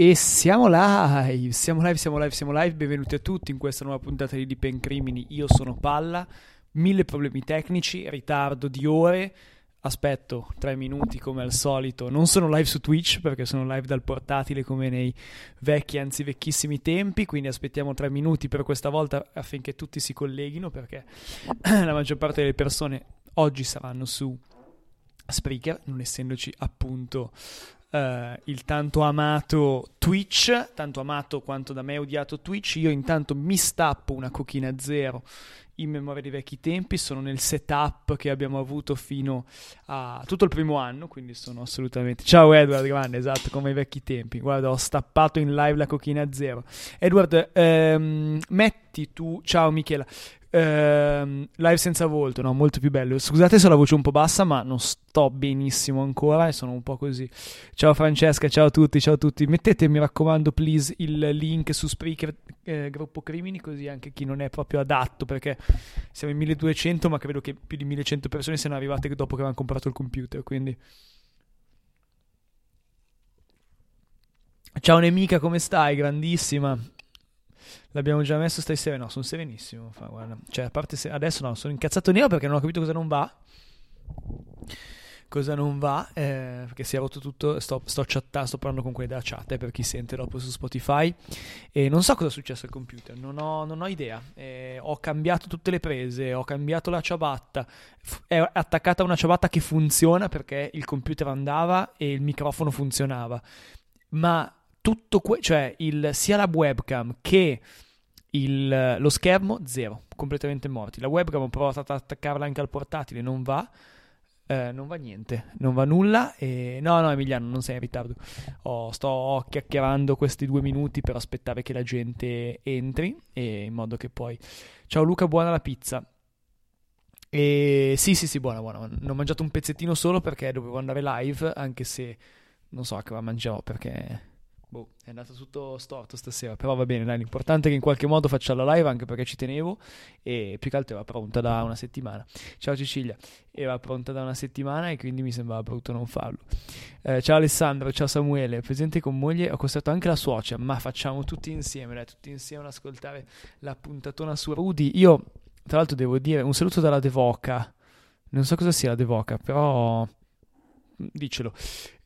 E siamo live, siamo live, siamo live, siamo live. Benvenuti a tutti in questa nuova puntata di Dipen Crimini. Io sono Palla, mille problemi tecnici, ritardo di ore. Aspetto tre minuti come al solito. Non sono live su Twitch perché sono live dal portatile come nei vecchi, anzi vecchissimi tempi. Quindi aspettiamo tre minuti per questa volta affinché tutti si colleghino perché la maggior parte delle persone oggi saranno su Spreaker, non essendoci appunto Uh, il tanto amato Twitch, tanto amato quanto da me odiato Twitch. Io intanto mi stappo una cochina zero in memoria dei vecchi tempi, sono nel setup che abbiamo avuto fino a tutto il primo anno, quindi sono assolutamente... Ciao Edward, grande, esatto, come ai vecchi tempi. Guarda, ho stappato in live la cochina zero. Edward, ehm, metti tu... Ciao Michela, Uh, live senza volto, no, molto più bello. Scusate se ho la voce un po' bassa, ma non sto benissimo ancora e sono un po' così. Ciao Francesca, ciao a tutti, ciao a tutti. Mettete, mi raccomando, please, il link su Spreaker eh, Gruppo Crimini, così anche chi non è proprio adatto, perché siamo in 1200, ma credo che più di 1100 persone siano arrivate dopo che avevano comprato il computer, quindi... Ciao Nemica, come stai? Grandissima. L'abbiamo già messo, stai sereno? No, sono serenissimo. Fa, guarda. Cioè, a parte se... adesso no, sono incazzato nero perché non ho capito cosa non va. Cosa non va, eh, perché si è rotto tutto. Sto, sto chattando, sto parlando con quelli della chat eh, per chi sente dopo su Spotify. E non so cosa è successo al computer, non ho, non ho idea. Eh, ho cambiato tutte le prese, ho cambiato la ciabatta. F- è attaccata una ciabatta che funziona perché il computer andava e il microfono funzionava. Ma tutto que- cioè il, sia la webcam che il, lo schermo zero, completamente morti. La webcam ho provato ad attaccarla anche al portatile, non va. Eh, non va niente, non va nulla. E... No, no, Emiliano, non sei in ritardo. Oh, sto chiacchierando questi due minuti per aspettare che la gente entri. E in modo che poi. Ciao Luca, buona la pizza. E sì, sì, sì, buona, buona. Non ho mangiato un pezzettino solo perché dovevo andare live, anche se non so che la mangiavo perché Boh, è andato tutto storto stasera, però va bene, dai, l'importante è che in qualche modo faccia la live anche perché ci tenevo e più che altro era pronta da una settimana. Ciao Cecilia, era pronta da una settimana e quindi mi sembrava brutto non farlo. Eh, ciao Alessandro, ciao Samuele, presente con moglie, ho costato anche la suocera, ma facciamo tutti insieme, dai, tutti insieme ad ascoltare la puntatona su Rudy. Io, tra l'altro, devo dire un saluto dalla Devoca, non so cosa sia la Devoca, però dicelo.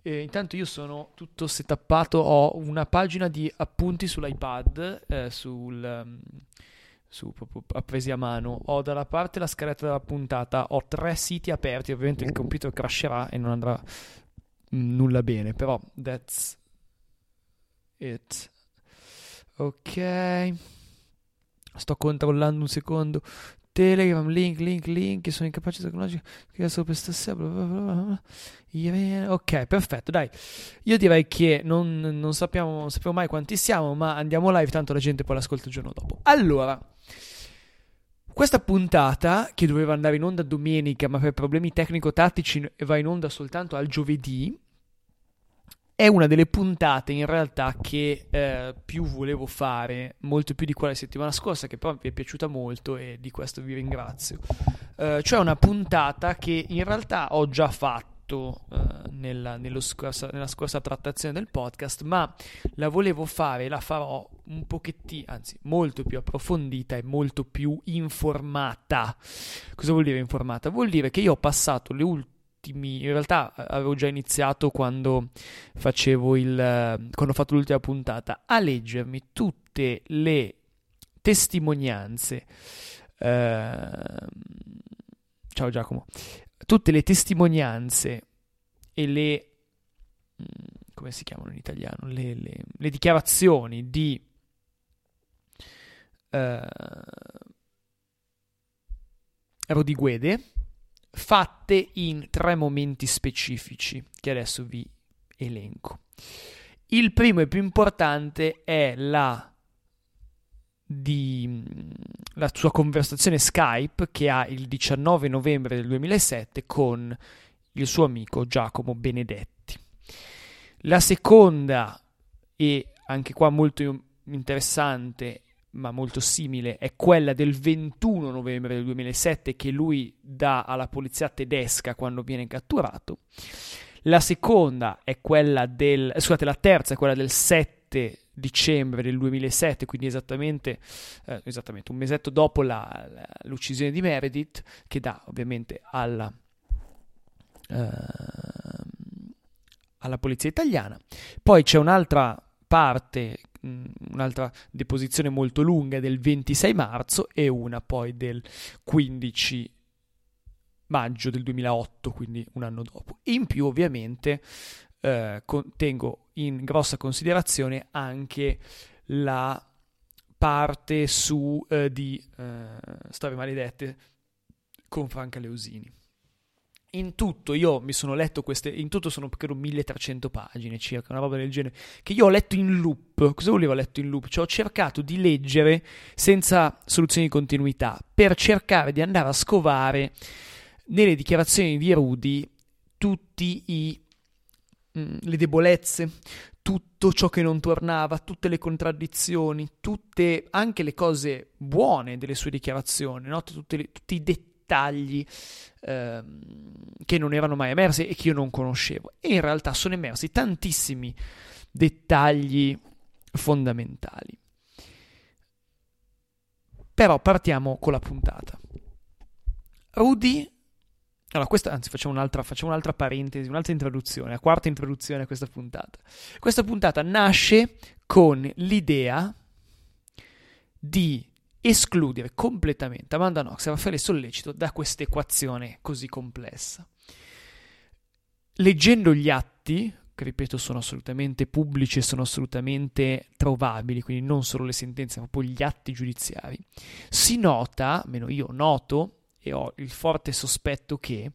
E intanto io sono tutto setappato, ho una pagina di appunti sull'iPad, eh, sul, um, su, proprio presi a mano, ho dalla parte la scaletta della puntata, ho tre siti aperti, ovviamente il computer crasherà e non andrà nulla bene, però that's it. Ok. Sto controllando un secondo. Telegram, link, link, link, sono incapace tecnologico, che adesso per stasera, bla bla bla. ok, perfetto, dai, io direi che non, non, sappiamo, non sappiamo mai quanti siamo, ma andiamo live, tanto la gente poi l'ascolta il giorno dopo. Allora, questa puntata, che doveva andare in onda domenica, ma per problemi tecnico-tattici va in onda soltanto al giovedì, è una delle puntate in realtà che eh, più volevo fare, molto più di quella settimana scorsa, che però mi è piaciuta molto e di questo vi ringrazio. Eh, cioè una puntata che in realtà ho già fatto eh, nella, scorsa, nella, scorsa, trattazione del podcast, ma la volevo fare e la farò un pochettino, anzi molto più approfondita e molto più informata. Cosa vuol dire informata? Vuol dire che io ho passato le ultime in realtà avevo già iniziato quando facevo il, quando ho fatto l'ultima puntata, a leggermi tutte le testimonianze. Eh, ciao Giacomo. Tutte le testimonianze e le mm, come si chiamano in italiano? Le, le, le dichiarazioni di eh, Rodiguede fatte in tre momenti specifici che adesso vi elenco. Il primo e più importante è la, di, la sua conversazione Skype che ha il 19 novembre del 2007 con il suo amico Giacomo Benedetti. La seconda, e anche qua molto interessante ma molto simile, è quella del 21 novembre del 2007 che lui dà alla polizia tedesca quando viene catturato. La seconda è quella del, scusate, la terza è quella del 7 dicembre del 2007, quindi esattamente, eh, esattamente un mesetto dopo la, la, l'uccisione di Meredith, che dà ovviamente alla, eh, alla polizia italiana. Poi c'è un'altra parte un'altra deposizione molto lunga del 26 marzo e una poi del 15 maggio del 2008, quindi un anno dopo. In più ovviamente eh, tengo in grossa considerazione anche la parte su eh, di eh, Storie Maledette con Franca Leusini in tutto io mi sono letto queste, in tutto sono credo 1300 pagine circa, una roba del genere, che io ho letto in loop. Cosa volevo letto in loop? Cioè ho cercato di leggere senza soluzioni di continuità, per cercare di andare a scovare nelle dichiarazioni di Rudy tutti i mm, le debolezze, tutto ciò che non tornava, tutte le contraddizioni, tutte anche le cose buone delle sue dichiarazioni, no? le, tutti i dettagli dettagli eh, che non erano mai emersi e che io non conoscevo. E in realtà sono emersi tantissimi dettagli fondamentali. Però partiamo con la puntata. Rudy allora, questa, anzi, facciamo un'altra, facciamo un'altra, parentesi, un'altra introduzione, la quarta introduzione a questa puntata. Questa puntata nasce con l'idea di escludere completamente Amanda Knox e Raffaele Sollecito da questa equazione così complessa. Leggendo gli atti, che ripeto sono assolutamente pubblici e sono assolutamente trovabili, quindi non solo le sentenze, ma poi gli atti giudiziari, si nota, almeno io noto, e ho il forte sospetto che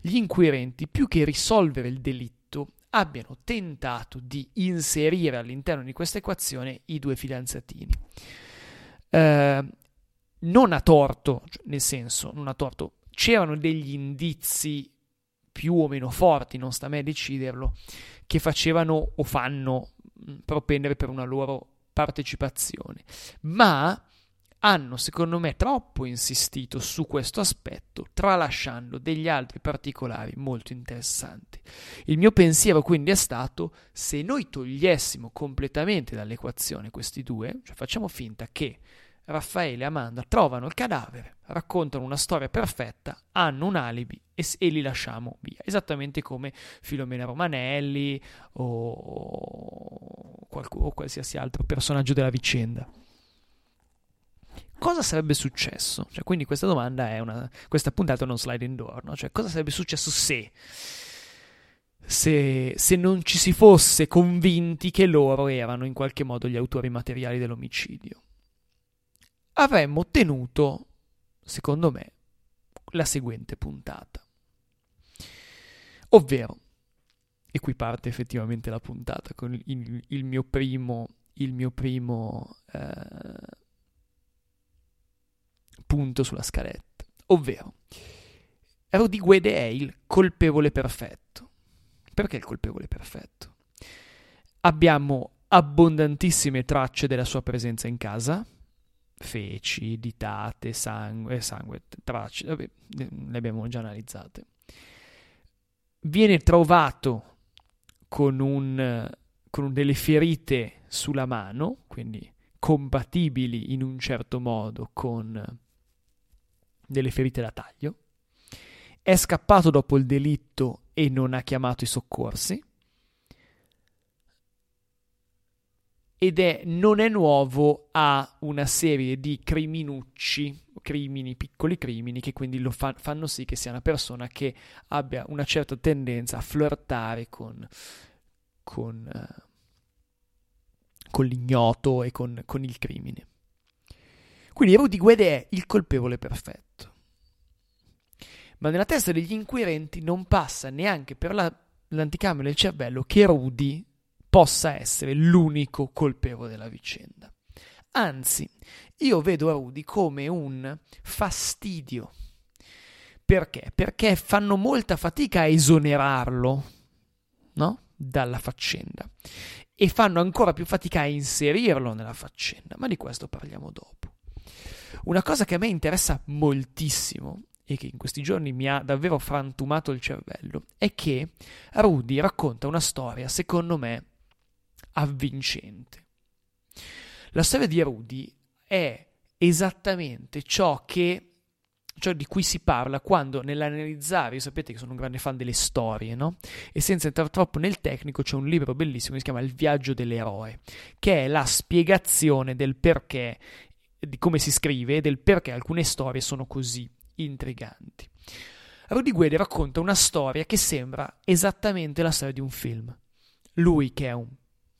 gli inquirenti, più che risolvere il delitto, abbiano tentato di inserire all'interno di questa equazione i due fidanzatini eh, non a torto, cioè, nel senso, non a torto, c'erano degli indizi più o meno forti, non sta a me deciderlo, che facevano o fanno propendere per una loro partecipazione, ma hanno secondo me troppo insistito su questo aspetto, tralasciando degli altri particolari molto interessanti. Il mio pensiero quindi è stato se noi togliessimo completamente dall'equazione questi due, cioè facciamo finta che Raffaele e Amanda trovano il cadavere, raccontano una storia perfetta, hanno un alibi e, e li lasciamo via, esattamente come Filomena Romanelli o, qualcuno, o qualsiasi altro personaggio della vicenda cosa sarebbe successo? Cioè, quindi questa domanda è una. Questa puntata è uno sliding door, no? Cioè, cosa sarebbe successo se. Se, se non ci si fosse convinti che loro erano in qualche modo gli autori materiali dell'omicidio? Avremmo ottenuto, secondo me, la seguente puntata. Ovvero, e qui parte effettivamente la puntata con il, il mio primo, il mio primo eh, punto sulla scaletta, ovvero Rudy Guede è il colpevole perfetto. Perché il colpevole perfetto? Abbiamo abbondantissime tracce della sua presenza in casa, feci, ditate, sangue, sangue tracce, vabbè, le abbiamo già analizzate. Viene trovato con, un, con delle ferite sulla mano, quindi compatibili in un certo modo con delle ferite da taglio è scappato dopo il delitto e non ha chiamato i soccorsi. Ed è, non è nuovo a una serie di criminucci, crimini, piccoli crimini, che quindi lo fa, fanno sì che sia una persona che abbia una certa tendenza a flirtare con, con, uh, con l'ignoto e con, con il crimine. Quindi Rudy Guede è il colpevole perfetto. Ma nella testa degli inquirenti non passa neanche per la, l'anticamera del cervello che Rudy possa essere l'unico colpevole della vicenda. Anzi, io vedo Rudy come un fastidio. Perché? Perché fanno molta fatica a esonerarlo, no? Dalla faccenda. E fanno ancora più fatica a inserirlo nella faccenda, ma di questo parliamo dopo. Una cosa che a me interessa moltissimo e che in questi giorni mi ha davvero frantumato il cervello è che Rudy racconta una storia, secondo me, avvincente. La storia di Rudy è esattamente ciò che ciò di cui si parla quando nell'analizzare, io sapete che sono un grande fan delle storie, no? E senza entrare troppo nel tecnico c'è un libro bellissimo che si chiama Il viaggio dell'eroe, che è la spiegazione del perché di come si scrive del perché alcune storie sono così intriganti. Rudy Guede racconta una storia che sembra esattamente la storia di un film. Lui che è un,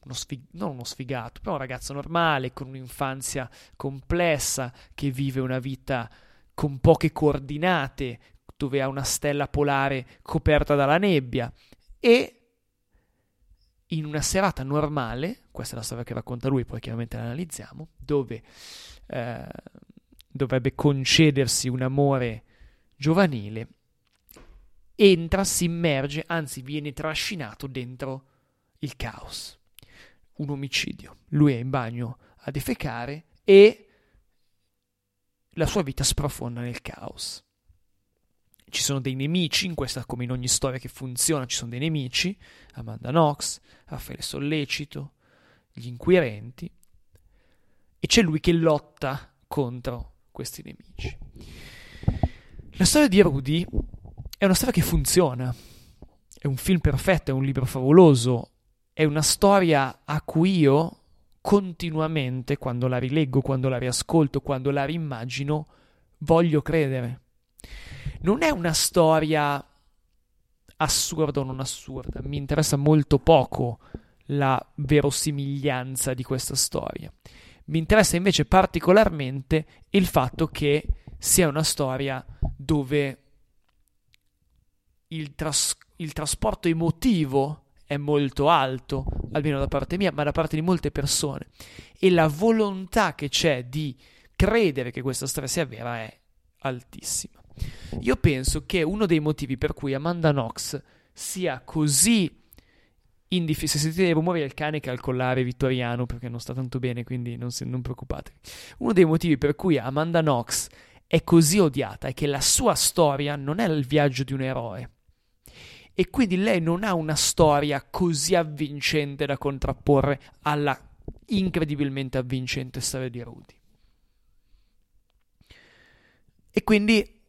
uno sfig- non uno sfigato, però un ragazzo normale, con un'infanzia complessa, che vive una vita con poche coordinate, dove ha una stella polare coperta dalla nebbia e in una serata normale, questa è la storia che racconta lui, poi chiaramente la analizziamo, dove eh, dovrebbe concedersi un amore giovanile, entra, si immerge, anzi viene trascinato dentro il caos. Un omicidio. Lui è in bagno a defecare e la sua vita sprofonda nel caos. Ci sono dei nemici, in questa come in ogni storia che funziona, ci sono dei nemici, Amanda Knox, Raffaele Sollecito, gli inquirenti, e c'è lui che lotta contro questi nemici. La storia di Rudy è una storia che funziona, è un film perfetto, è un libro favoloso, è una storia a cui io continuamente, quando la rileggo, quando la riascolto, quando la rimmagino, voglio credere. Non è una storia assurda o non assurda, mi interessa molto poco la verosimiglianza di questa storia. Mi interessa invece particolarmente il fatto che sia una storia dove il, tras- il trasporto emotivo è molto alto, almeno da parte mia, ma da parte di molte persone. E la volontà che c'è di credere che questa storia sia vera è altissima. Io penso che uno dei motivi per cui Amanda Knox sia così indifesa. Se sentite i rumori del cane che ha il collare vittoriano perché non sta tanto bene, quindi non, se, non preoccupatevi. Uno dei motivi per cui Amanda Knox è così odiata è che la sua storia non è il viaggio di un eroe. E quindi lei non ha una storia così avvincente da contrapporre alla incredibilmente avvincente storia di Rudy. E quindi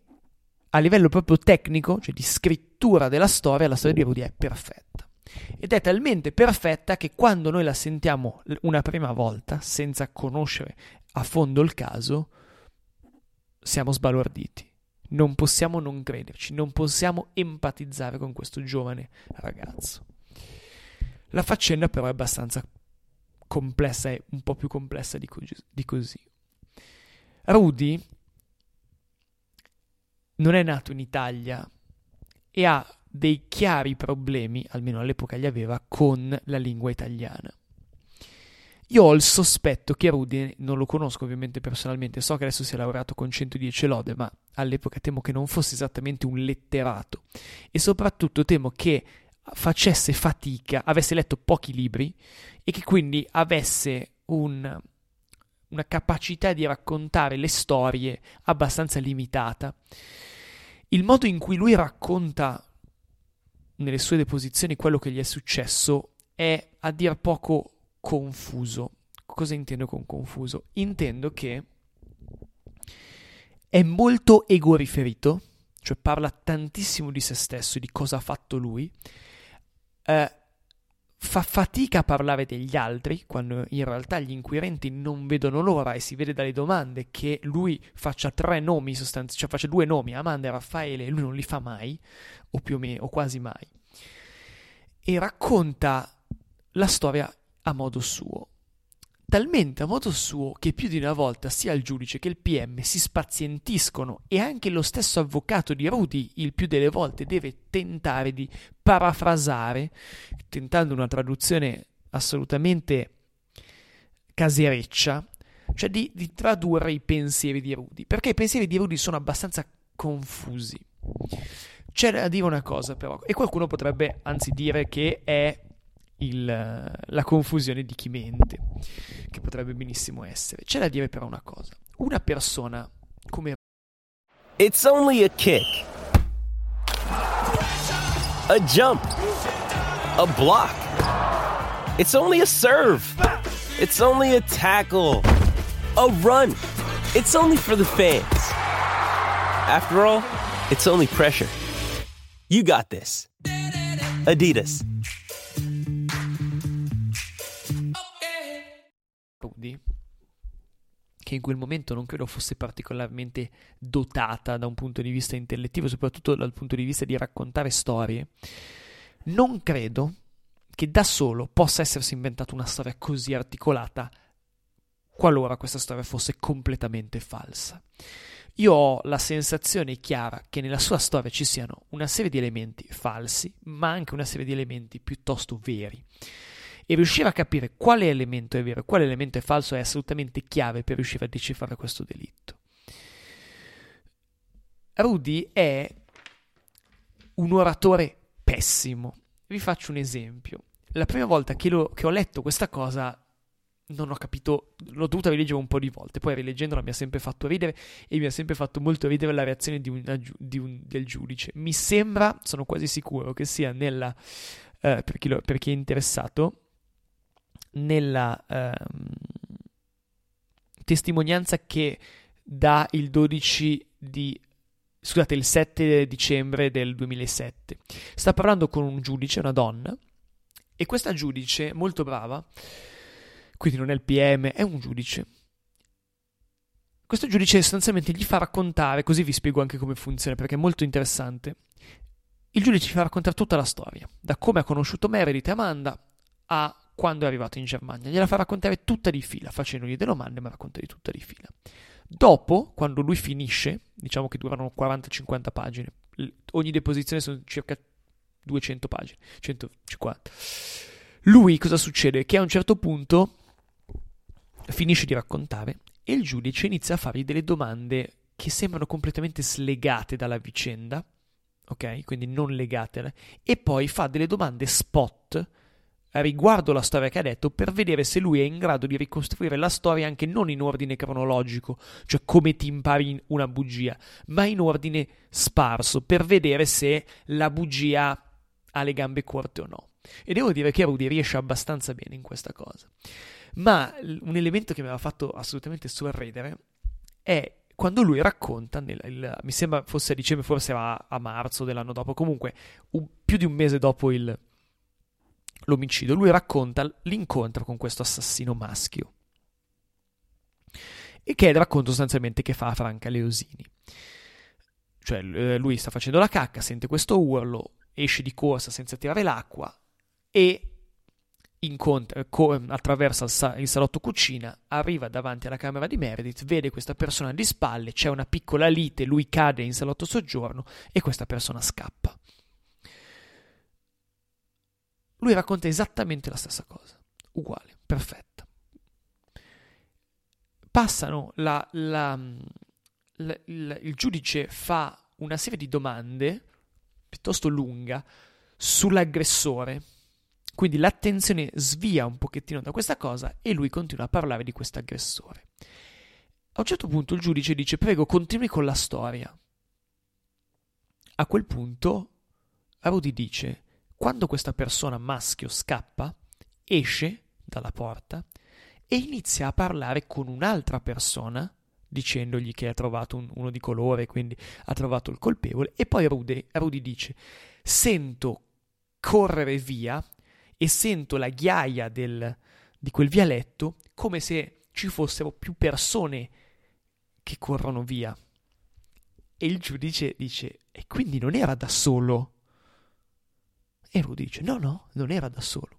a livello proprio tecnico, cioè di scrittura della storia, la storia di Rudy è perfetta. Ed è talmente perfetta che quando noi la sentiamo una prima volta, senza conoscere a fondo il caso, siamo sbalorditi. Non possiamo non crederci, non possiamo empatizzare con questo giovane ragazzo. La faccenda però è abbastanza complessa, è un po' più complessa di, co- di così. Rudy non è nato in Italia e ha dei chiari problemi, almeno all'epoca li aveva, con la lingua italiana. Io ho il sospetto che Rudy, non lo conosco ovviamente personalmente, so che adesso si è laureato con 110 lode, ma all'epoca temo che non fosse esattamente un letterato e soprattutto temo che facesse fatica, avesse letto pochi libri e che quindi avesse un, una capacità di raccontare le storie abbastanza limitata. Il modo in cui lui racconta nelle sue deposizioni quello che gli è successo è a dir poco confuso. Cosa intendo con confuso? Intendo che è molto ego riferito, cioè parla tantissimo di se stesso di cosa ha fatto lui, eh, fa fatica a parlare degli altri, quando in realtà gli inquirenti non vedono l'ora e si vede dalle domande che lui faccia tre nomi, sostanzi- cioè faccia due nomi, Amanda e Raffaele, e lui non li fa mai, o più o meno, o quasi mai. E racconta la storia a modo suo talmente a modo suo che più di una volta sia il giudice che il PM si spazientiscono e anche lo stesso avvocato di Rudy il più delle volte deve tentare di parafrasare, tentando una traduzione assolutamente casereccia, cioè di, di tradurre i pensieri di Rudy, perché i pensieri di Rudy sono abbastanza confusi. C'è da dire una cosa però, e qualcuno potrebbe anzi dire che è il, la confusione di chi mente, che potrebbe benissimo essere. C'è da dire però una cosa. Una persona come... It's only a kick. A jump. A block. It's only a serve. It's only a tackle. A run. It's only for the fans. After all, it's only pressure. You got this. Adidas. Che in quel momento non credo fosse particolarmente dotata da un punto di vista intellettivo, soprattutto dal punto di vista di raccontare storie, non credo che da solo possa essersi inventato una storia così articolata qualora questa storia fosse completamente falsa. Io ho la sensazione chiara che nella sua storia ci siano una serie di elementi falsi, ma anche una serie di elementi piuttosto veri e riuscire a capire quale elemento è vero e quale elemento è falso è assolutamente chiave per riuscire a decifrare questo delitto. Rudy è un oratore pessimo. Vi faccio un esempio. La prima volta che, lo, che ho letto questa cosa non ho capito, l'ho dovuta rileggere un po' di volte, poi rileggendola mi ha sempre fatto ridere e mi ha sempre fatto molto ridere la reazione di una, di un, del giudice. Mi sembra, sono quasi sicuro che sia nella, eh, per, chi lo, per chi è interessato, nella ehm, testimonianza che dà il 12 di scusate, il 7 dicembre del 2007. Sta parlando con un giudice, una donna, e questa giudice, molto brava, quindi non è il PM, è un giudice. Questo giudice sostanzialmente gli fa raccontare, così vi spiego anche come funziona, perché è molto interessante. Il giudice gli fa raccontare tutta la storia, da come ha conosciuto Meredith e Amanda a quando è arrivato in Germania. Gliela fa raccontare tutta di fila, facendogli delle domande, ma racconta di tutta di fila. Dopo, quando lui finisce, diciamo che durano 40-50 pagine, ogni deposizione sono circa 200 pagine, 150. Lui cosa succede? Che a un certo punto finisce di raccontare e il giudice inizia a fargli delle domande che sembrano completamente slegate dalla vicenda, ok? Quindi non legate, e poi fa delle domande spot riguardo la storia che ha detto per vedere se lui è in grado di ricostruire la storia anche non in ordine cronologico, cioè come ti impari una bugia, ma in ordine sparso per vedere se la bugia ha le gambe corte o no. E devo dire che Rudy riesce abbastanza bene in questa cosa. Ma un elemento che mi aveva fatto assolutamente sorridere è quando lui racconta, nel, il, mi sembra fosse a dicembre, forse era a marzo dell'anno dopo, comunque un, più di un mese dopo il, l'omicidio, lui racconta l'incontro con questo assassino maschio. E che è il racconto sostanzialmente che fa Franca Leosini. Cioè, eh, lui sta facendo la cacca, sente questo urlo, esce di corsa senza tirare l'acqua e incontra, co- attraversa il, sa- il, salotto cucina, arriva davanti alla camera di Meredith, vede questa persona di spalle, c'è una piccola lite, lui cade in salotto soggiorno e questa persona scappa. Lui racconta esattamente la stessa cosa, uguale, perfetta. Passano, la, la, la, il giudice fa una serie di domande piuttosto lunga sull'aggressore, quindi l'attenzione svia un pochettino da questa cosa e lui continua a parlare di questo aggressore. A un certo punto il giudice dice prego continui con la storia. A quel punto Rudy dice quando questa persona maschio scappa, esce dalla porta e inizia a parlare con un'altra persona dicendogli che ha trovato un, uno di colore, quindi ha trovato il colpevole, e poi Rudy, Rudy dice sento correre via e sento la ghiaia del, di quel vialetto come se ci fossero più persone che corrono via. E il giudice dice, e quindi non era da solo? E Rudy dice, no, no, non era da solo.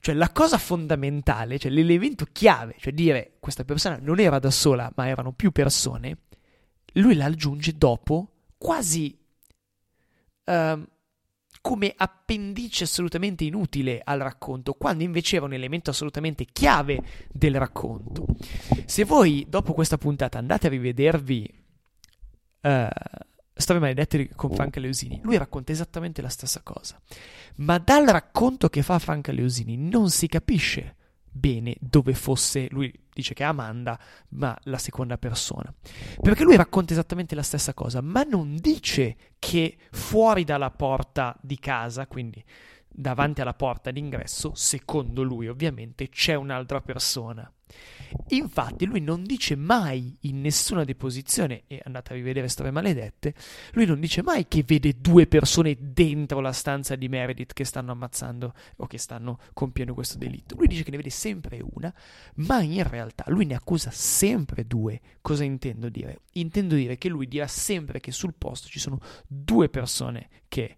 Cioè la cosa fondamentale, cioè l'elemento chiave, cioè dire questa persona non era da sola, ma erano più persone, lui la aggiunge dopo quasi uh, come appendice assolutamente inutile al racconto, quando invece era un elemento assolutamente chiave del racconto. Se voi dopo questa puntata andate a rivedervi uh, Storie maledette con Franca Leosini, lui racconta esattamente la stessa cosa. Ma dal racconto che fa Franca Leosini non si capisce bene dove fosse, lui dice che è Amanda, ma la seconda persona. Perché lui racconta esattamente la stessa cosa, ma non dice che fuori dalla porta di casa, quindi davanti alla porta d'ingresso, secondo lui ovviamente, c'è un'altra persona. Infatti lui non dice mai in nessuna deposizione, e andate a rivedere Storie Maledette, lui non dice mai che vede due persone dentro la stanza di Meredith che stanno ammazzando o che stanno compiendo questo delitto. Lui dice che ne vede sempre una, ma in realtà lui ne accusa sempre due. Cosa intendo dire? Intendo dire che lui dirà sempre che sul posto ci sono due persone che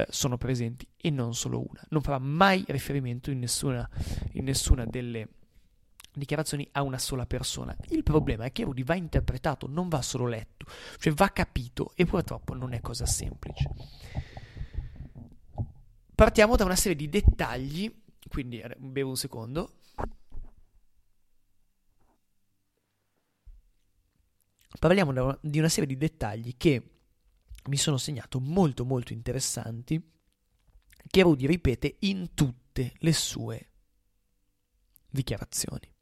eh, sono presenti e non solo una. Non farà mai riferimento in nessuna, in nessuna delle dichiarazioni a una sola persona. Il problema è che Rudy va interpretato, non va solo letto, cioè va capito e purtroppo non è cosa semplice. Partiamo da una serie di dettagli, quindi eh, bevo un secondo. Parliamo di una serie di dettagli che mi sono segnato molto molto interessanti che Rudy ripete in tutte le sue dichiarazioni.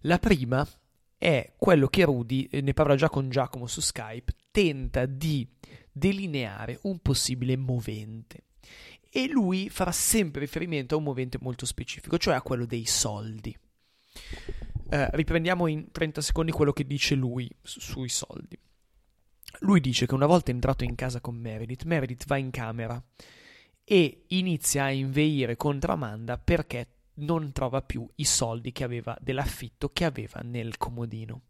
La prima è quello che Rudy, ne parla già con Giacomo su Skype, tenta di delineare un possibile movente. E lui farà sempre riferimento a un movente molto specifico, cioè a quello dei soldi. Eh, riprendiamo in 30 secondi quello che dice lui su- sui soldi. Lui dice che una volta entrato in casa con Meredith, Meredith va in camera e inizia a inveire contro Amanda perché non trova più i soldi che aveva dell'affitto che aveva nel comodino.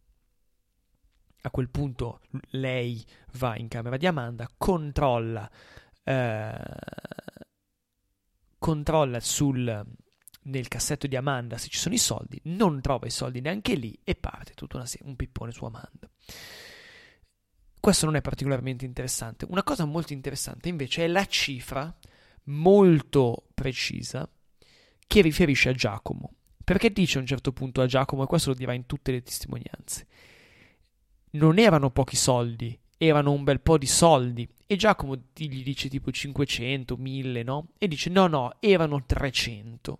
A quel punto lei va in camera di Amanda, controlla, eh, controlla sul, nel cassetto di Amanda se ci sono i soldi, non trova i soldi neanche lì e parte tutto una, un pippone su Amanda. Questo non è particolarmente interessante. Una cosa molto interessante invece è la cifra molto precisa che riferisce a Giacomo. Perché dice a un certo punto a Giacomo, e questo lo dirà in tutte le testimonianze, non erano pochi soldi, erano un bel po' di soldi. E Giacomo gli dice tipo 500, 1000, no? E dice no, no, erano 300.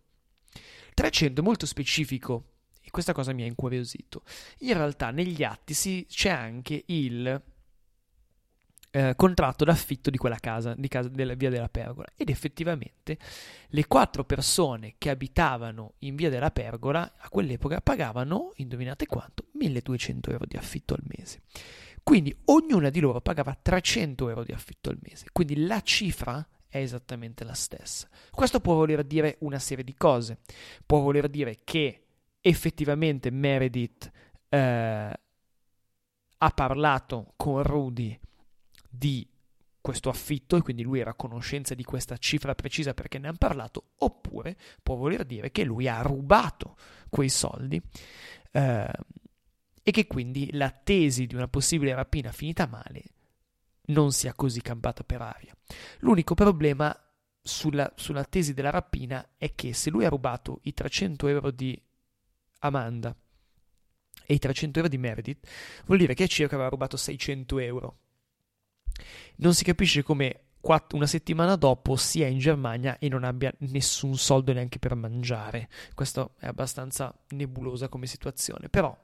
300 è molto specifico e questa cosa mi ha incuriosito. In realtà negli atti si, c'è anche il eh, contratto d'affitto di quella casa, di casa della via della Pergola. Ed effettivamente le quattro persone che abitavano in via della Pergola a quell'epoca pagavano, indovinate quanto, 1200 euro di affitto al mese. Quindi ognuna di loro pagava 300 euro di affitto al mese. Quindi la cifra è esattamente la stessa. Questo può voler dire una serie di cose. Può voler dire che effettivamente Meredith eh, ha parlato con Rudy di questo affitto e quindi lui era a conoscenza di questa cifra precisa perché ne hanno parlato, oppure può voler dire che lui ha rubato quei soldi eh, e che quindi la tesi di una possibile rapina finita male non sia così campata per aria. L'unico problema sulla, sulla tesi della rapina è che se lui ha rubato i 300 euro di Amanda e i 300 euro di Meredith, vuol dire che circa aveva rubato 600 euro non si capisce come una settimana dopo sia in Germania e non abbia nessun soldo neanche per mangiare. Questo è abbastanza nebulosa come situazione, però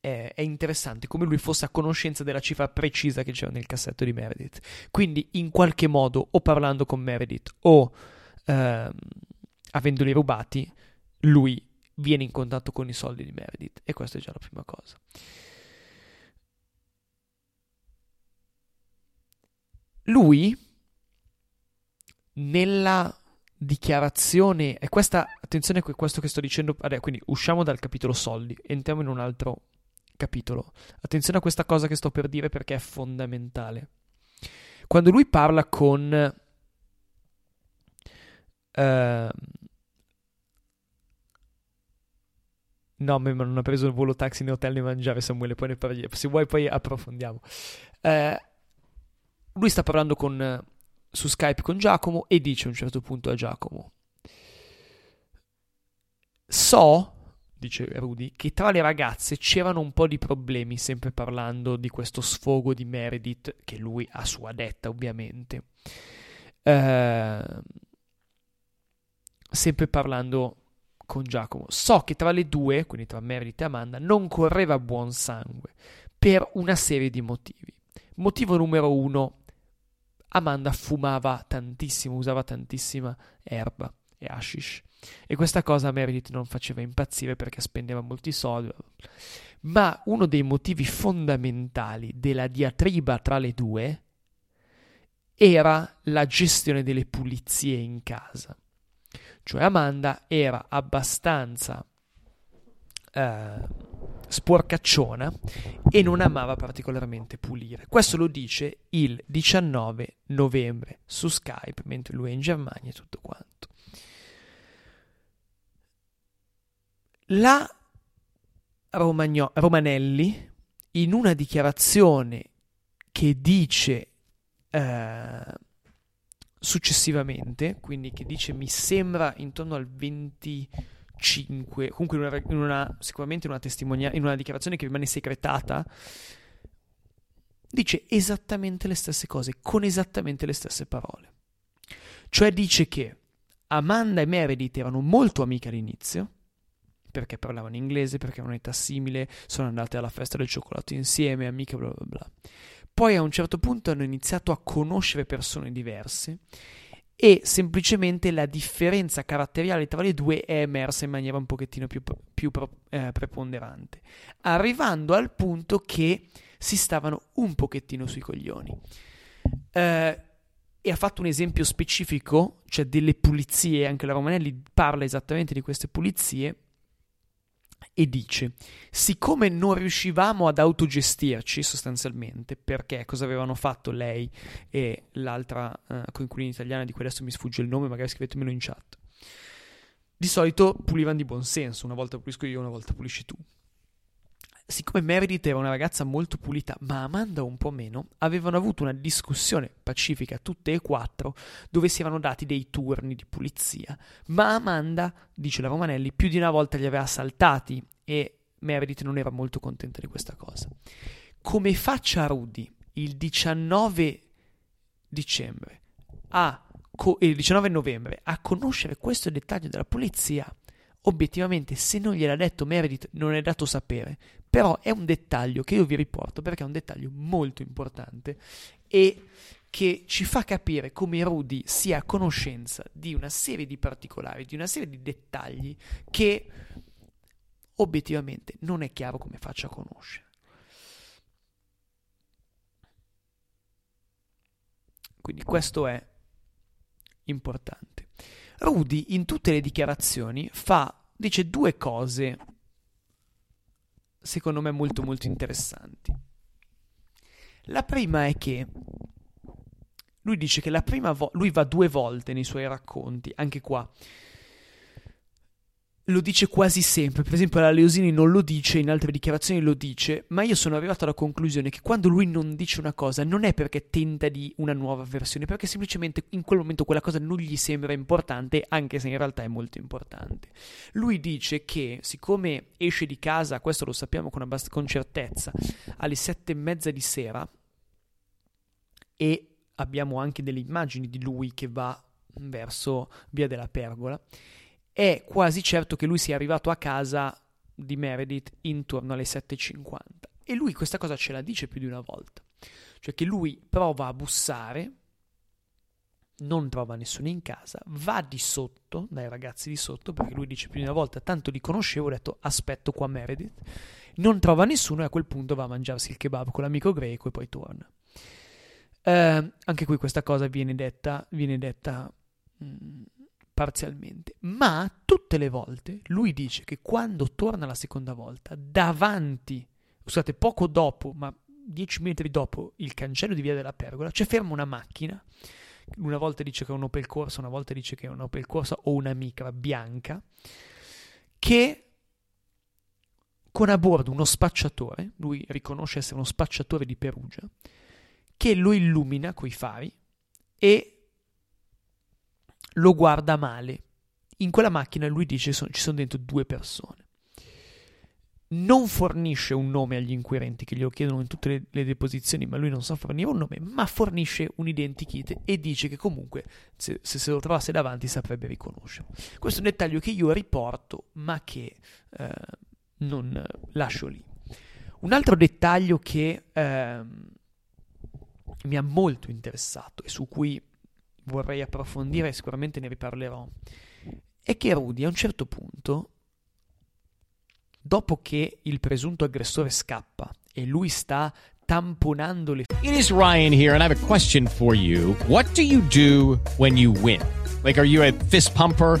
è, è, interessante come lui fosse a conoscenza della cifra precisa che c'era nel cassetto di Meredith. Quindi, in qualche modo, o parlando con Meredith o ehm, avendoli rubati, lui viene in contatto con i soldi di Meredith e questa è già la prima cosa. Lui nella dichiarazione, e questa, attenzione a questo che sto dicendo, quindi usciamo dal capitolo soldi, entriamo in un altro capitolo. Attenzione a questa cosa che sto per dire perché è fondamentale. Quando lui parla con... Uh, No, ma non ha preso il volo taxi né hotel né mangiare Samuele, poi ne parliamo. Se vuoi poi approfondiamo. Eh, lui sta parlando con, su Skype con Giacomo e dice a un certo punto a Giacomo So, dice Rudy, che tra le ragazze c'erano un po' di problemi, sempre parlando di questo sfogo di Meredith, che lui ha sua detta ovviamente. Eh, sempre parlando con Giacomo. So che tra le due, quindi tra Meredith e Amanda, non correva buon sangue per una serie di motivi. Motivo numero uno, Amanda fumava tantissimo, usava tantissima erba e hashish. E questa cosa a Meredith non faceva impazzire perché spendeva molti soldi. Ma uno dei motivi fondamentali della diatriba tra le due era la gestione delle pulizie in casa cioè Amanda era abbastanza eh, sporcacciona e non amava particolarmente pulire. Questo lo dice il 19 novembre su Skype, mentre lui è in Germania e tutto quanto. La Romagno- Romanelli, in una dichiarazione che dice eh, successivamente, quindi che dice mi sembra intorno al 25, comunque in una, in una, sicuramente in una testimonianza, in una dichiarazione che rimane segretata, dice esattamente le stesse cose, con esattamente le stesse parole. Cioè dice che Amanda e Meredith erano molto amiche all'inizio, perché parlavano inglese, perché avevano un'età simile, sono andate alla festa del cioccolato insieme, amiche, bla bla bla. Poi a un certo punto hanno iniziato a conoscere persone diverse e semplicemente la differenza caratteriale tra le due è emersa in maniera un pochettino più, più eh, preponderante, arrivando al punto che si stavano un pochettino sui coglioni. Eh, e ha fatto un esempio specifico, cioè delle pulizie, anche la Romanelli parla esattamente di queste pulizie, e dice: Siccome non riuscivamo ad autogestirci sostanzialmente, perché cosa avevano fatto lei e l'altra uh, coinquilina italiana di cui adesso mi sfugge il nome, magari scrivetemelo in chat. Di solito pulivano di buon senso, una volta pulisco io, una volta pulisci tu siccome Meredith era una ragazza molto pulita, ma Amanda un po' meno, avevano avuto una discussione pacifica tutte e quattro, dove si erano dati dei turni di pulizia. Ma Amanda, dice la Romanelli, più di una volta li aveva saltati e Meredith non era molto contenta di questa cosa. Come faccia Rudy il 19 dicembre a co- il 19 novembre a conoscere questo dettaglio della pulizia, obiettivamente se non gliel'ha detto Meredith non è dato sapere però è un dettaglio che io vi riporto perché è un dettaglio molto importante e che ci fa capire come Rudy sia a conoscenza di una serie di particolari, di una serie di dettagli che obiettivamente non è chiaro come faccia a conoscere. Quindi questo è importante. Rudy in tutte le dichiarazioni fa, dice due cose secondo me molto molto interessanti. La prima è che lui dice che la prima volta, lui va due volte nei suoi racconti, anche qua, lo dice quasi sempre, per esempio la Leosini non lo dice, in altre dichiarazioni lo dice, ma io sono arrivato alla conclusione che quando lui non dice una cosa non è perché tenta di una nuova versione, perché semplicemente in quel momento quella cosa non gli sembra importante, anche se in realtà è molto importante. Lui dice che siccome esce di casa, questo lo sappiamo con, abbast- con certezza, alle sette e mezza di sera, e abbiamo anche delle immagini di lui che va verso via della pergola, è quasi certo che lui sia arrivato a casa di Meredith intorno alle 7.50 e lui questa cosa ce la dice più di una volta, cioè che lui prova a bussare non trova nessuno in casa, va di sotto, dai ragazzi di sotto, perché lui dice più di una volta, tanto li conoscevo, ho detto aspetto qua Meredith, non trova nessuno e a quel punto va a mangiarsi il kebab con l'amico greco e poi torna. Eh, anche qui questa cosa viene detta, viene detta mh, mm, parzialmente, ma tutte le volte lui dice che quando torna la seconda volta, davanti, scusate, poco dopo, ma dieci metri dopo il cancello di Via della Pergola, c'è ferma una macchina. Una volta dice che è un Opel Corsa, una volta dice che è un Opel Corsa o una Micra bianca, che con a bordo uno spacciatore, lui riconosce essere uno spacciatore di Perugia, che lo illumina coi fari e lo guarda male. In quella macchina lui dice che ci sono dentro due persone non fornisce un nome agli inquirenti che glielo chiedono in tutte le, le, deposizioni, ma lui non sa fornire un nome, ma fornisce un identikit e dice che comunque se, se, se lo trovasse davanti saprebbe riconoscerlo. Questo è un dettaglio che io riporto, ma che eh, non lascio lì. Un altro dettaglio che eh, mi ha molto interessato e su cui vorrei approfondire sicuramente ne riparlerò, è che Rudy a un certo punto dopo che il presunto aggressore scappa e lui sta tamponando le It is Ryan here and I have a question for you. What do you do when you win? Like are you a fist pumper?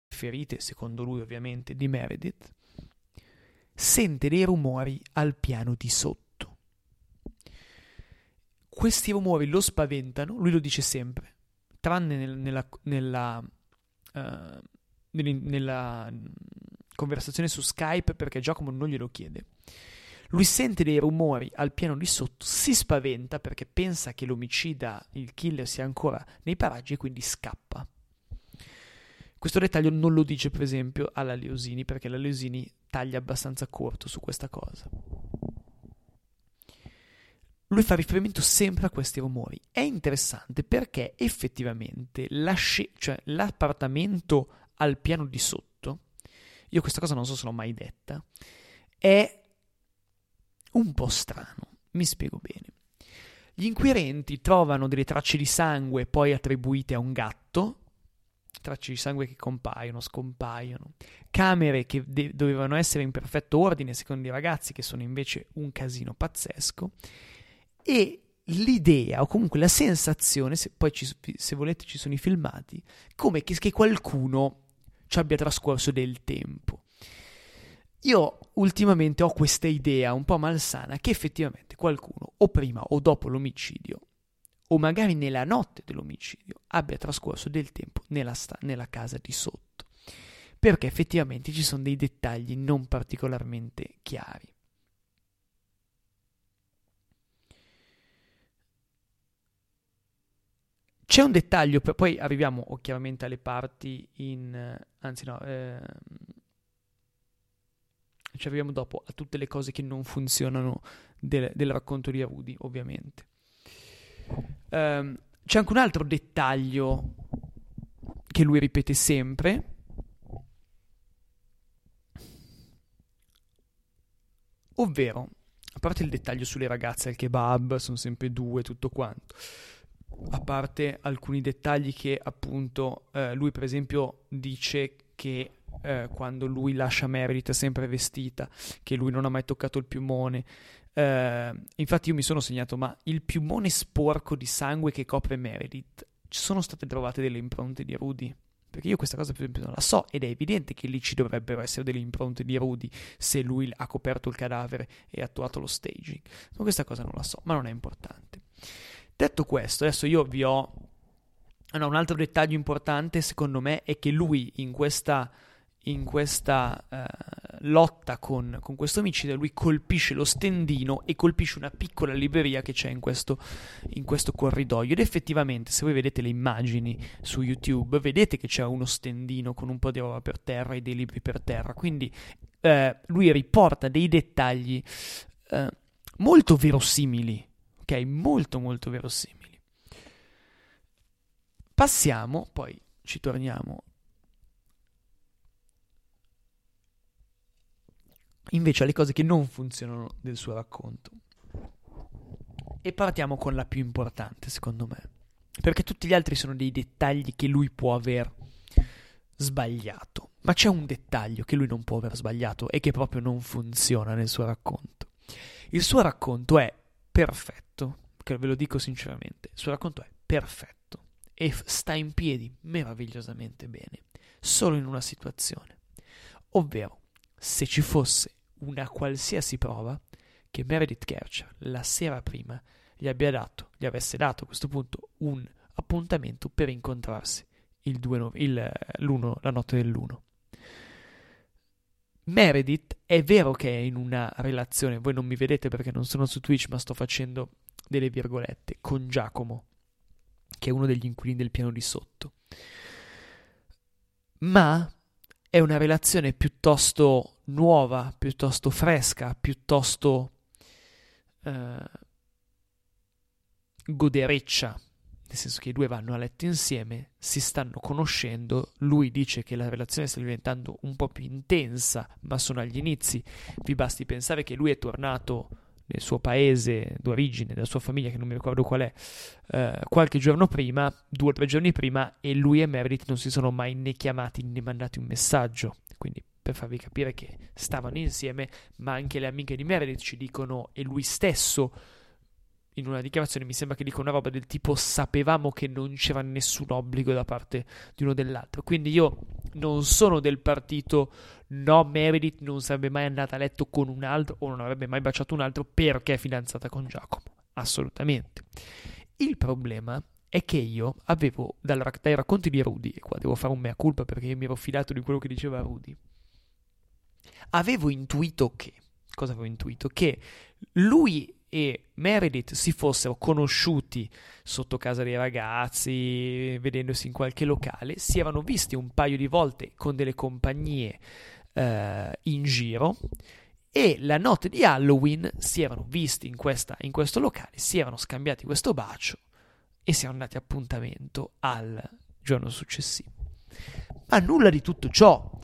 Ferite, secondo lui ovviamente, di Meredith. Sente dei rumori al piano di sotto. Questi rumori lo spaventano, lui lo dice sempre, tranne nel, nella, nella, uh, nella conversazione su Skype perché Giacomo non glielo chiede. Lui sente dei rumori al piano di sotto, si spaventa perché pensa che l'omicida, il killer, sia ancora nei paraggi e quindi scappa. Questo dettaglio non lo dice per esempio alla Leosini perché la Leosini taglia abbastanza corto su questa cosa. Lui fa riferimento sempre a questi rumori. È interessante perché effettivamente la sc- cioè, l'appartamento al piano di sotto io questa cosa non so se l'ho mai detta, è un po' strano, mi spiego bene. Gli inquirenti trovano delle tracce di sangue poi attribuite a un gatto, tracce di sangue che compaiono, scompaiono, camere che de- dovevano essere in perfetto ordine secondo i ragazzi che sono invece un casino pazzesco e l'idea o comunque la sensazione, se poi ci, se volete ci sono i filmati, come che, che qualcuno ci abbia trascorso del tempo. Io ultimamente ho questa idea un po' malsana che effettivamente qualcuno o prima o dopo l'omicidio o magari nella notte dell'omicidio abbia trascorso del tempo nella, sta- nella casa di sotto perché effettivamente ci sono dei dettagli non particolarmente chiari. C'è un dettaglio, poi arriviamo chiaramente alle parti in... anzi no, eh, ci arriviamo dopo a tutte le cose che non funzionano del, del racconto di Arudi, ovviamente. Um, c'è anche un altro dettaglio che lui ripete sempre. Ovvero, a parte il dettaglio sulle ragazze al kebab, sono sempre due, tutto quanto a parte alcuni dettagli che appunto eh, lui per esempio dice che eh, quando lui lascia Meredith sempre vestita, che lui non ha mai toccato il piumone. Eh, infatti io mi sono segnato, ma il piumone sporco di sangue che copre Meredith, ci sono state trovate delle impronte di Rudy? Perché io questa cosa per esempio non la so ed è evidente che lì ci dovrebbero essere delle impronte di Rudy se lui ha coperto il cadavere e attuato lo staging. Ma questa cosa non la so, ma non è importante. Detto questo, adesso io vi ho... No, un altro dettaglio importante secondo me è che lui in questa in questa uh, lotta con, con, questo omicidio, lui colpisce lo stendino e colpisce una piccola libreria che c'è in questo, in questo, corridoio. Ed effettivamente, se voi vedete le immagini su YouTube, vedete che c'è uno stendino con un po' di roba per terra e dei libri per terra. Quindi uh, lui riporta dei dettagli uh, molto verosimili, ok? Molto, molto verosimili. Passiamo, poi ci torniamo invece alle cose che non funzionano del suo racconto. E partiamo con la più importante, secondo me, perché tutti gli altri sono dei dettagli che lui può aver sbagliato, ma c'è un dettaglio che lui non può aver sbagliato e che proprio non funziona nel suo racconto. Il suo racconto è perfetto, che ve lo dico sinceramente, il suo racconto è perfetto e sta in piedi meravigliosamente bene, solo in una situazione, ovvero se ci fosse una qualsiasi prova che Meredith Kercher la sera prima gli abbia dato, gli avesse dato a questo punto un appuntamento per incontrarsi il 2, il, l'1, la notte dell'1. Meredith è vero che è in una relazione, voi non mi vedete perché non sono su Twitch, ma sto facendo delle virgolette, con Giacomo, che è uno degli inquilini del piano di sotto. Ma è una relazione piuttosto nuova, piuttosto fresca, piuttosto eh, godereccia, nel senso che i due vanno a letto insieme, si stanno conoscendo, lui dice che la relazione sta diventando un po' più intensa, ma sono agli inizi, vi basti pensare che lui è tornato nel suo paese d'origine, della sua famiglia, che non mi ricordo qual è, eh, qualche giorno prima, due o tre giorni prima, e lui e Meredith non si sono mai né chiamati né mandati un messaggio. Quindi per farvi capire che stavano insieme, ma anche le amiche di Meredith ci dicono, e lui stesso in una dichiarazione mi sembra che dica una roba del tipo sapevamo che non c'era nessun obbligo da parte di uno dell'altro. Quindi io non sono del partito no, Meredith non sarebbe mai andata a letto con un altro o non avrebbe mai baciato un altro perché è fidanzata con Giacomo. Assolutamente. Il problema è che io avevo dal, dai racconti di Rudy, e qua devo fare un mea culpa perché io mi ero fidato di quello che diceva Rudy, avevo intuito che, cosa avevo intuito? Che lui e Meredith si fossero conosciuti sotto casa dei ragazzi, vedendosi in qualche locale, si erano visti un paio di volte con delle compagnie eh, in giro e la notte di Halloween si erano visti in, questa, in questo locale, si erano scambiati questo bacio e si erano andati appuntamento al giorno successivo. Ma nulla di tutto ciò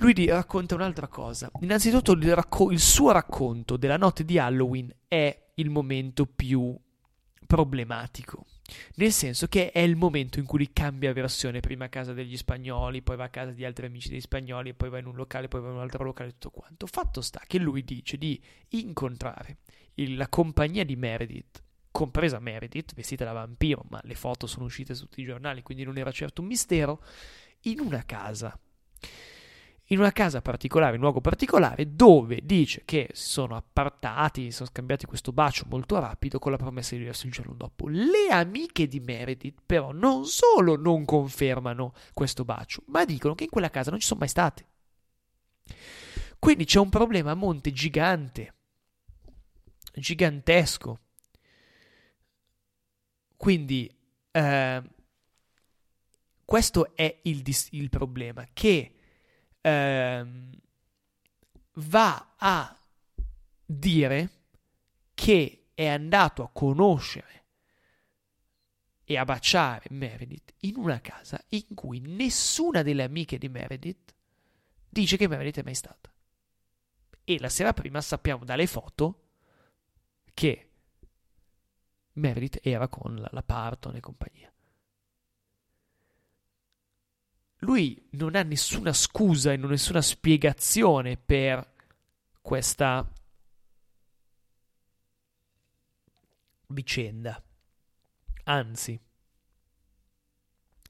lui racconta un'altra cosa. Innanzitutto il, racco- il suo racconto della notte di Halloween è il momento più problematico. Nel senso che è il momento in cui cambia versione, prima a casa degli spagnoli, poi va a casa di altri amici degli spagnoli, poi va in un locale, poi va in un altro locale, tutto quanto. Fatto sta che lui dice di incontrare il, la compagnia di Meredith, compresa Meredith, vestita da vampiro, ma le foto sono uscite su tutti i giornali, quindi non era certo un mistero, in una casa in una casa particolare, in un luogo particolare, dove dice che si sono appartati, si sono scambiati questo bacio molto rapido con la promessa di vedersi il giorno dopo. Le amiche di Meredith, però, non solo non confermano questo bacio, ma dicono che in quella casa non ci sono mai state. Quindi c'è un problema a monte gigante, gigantesco. Quindi eh, questo è il, il problema, che ehm, va a dire che è andato a conoscere e a baciare Meredith in una casa in cui nessuna delle amiche di Meredith dice che Meredith è mai stata. E la sera prima sappiamo dalle foto che Meredith era con la, la Parton e compagnia lui non ha nessuna scusa e nessuna spiegazione per questa vicenda. Anzi,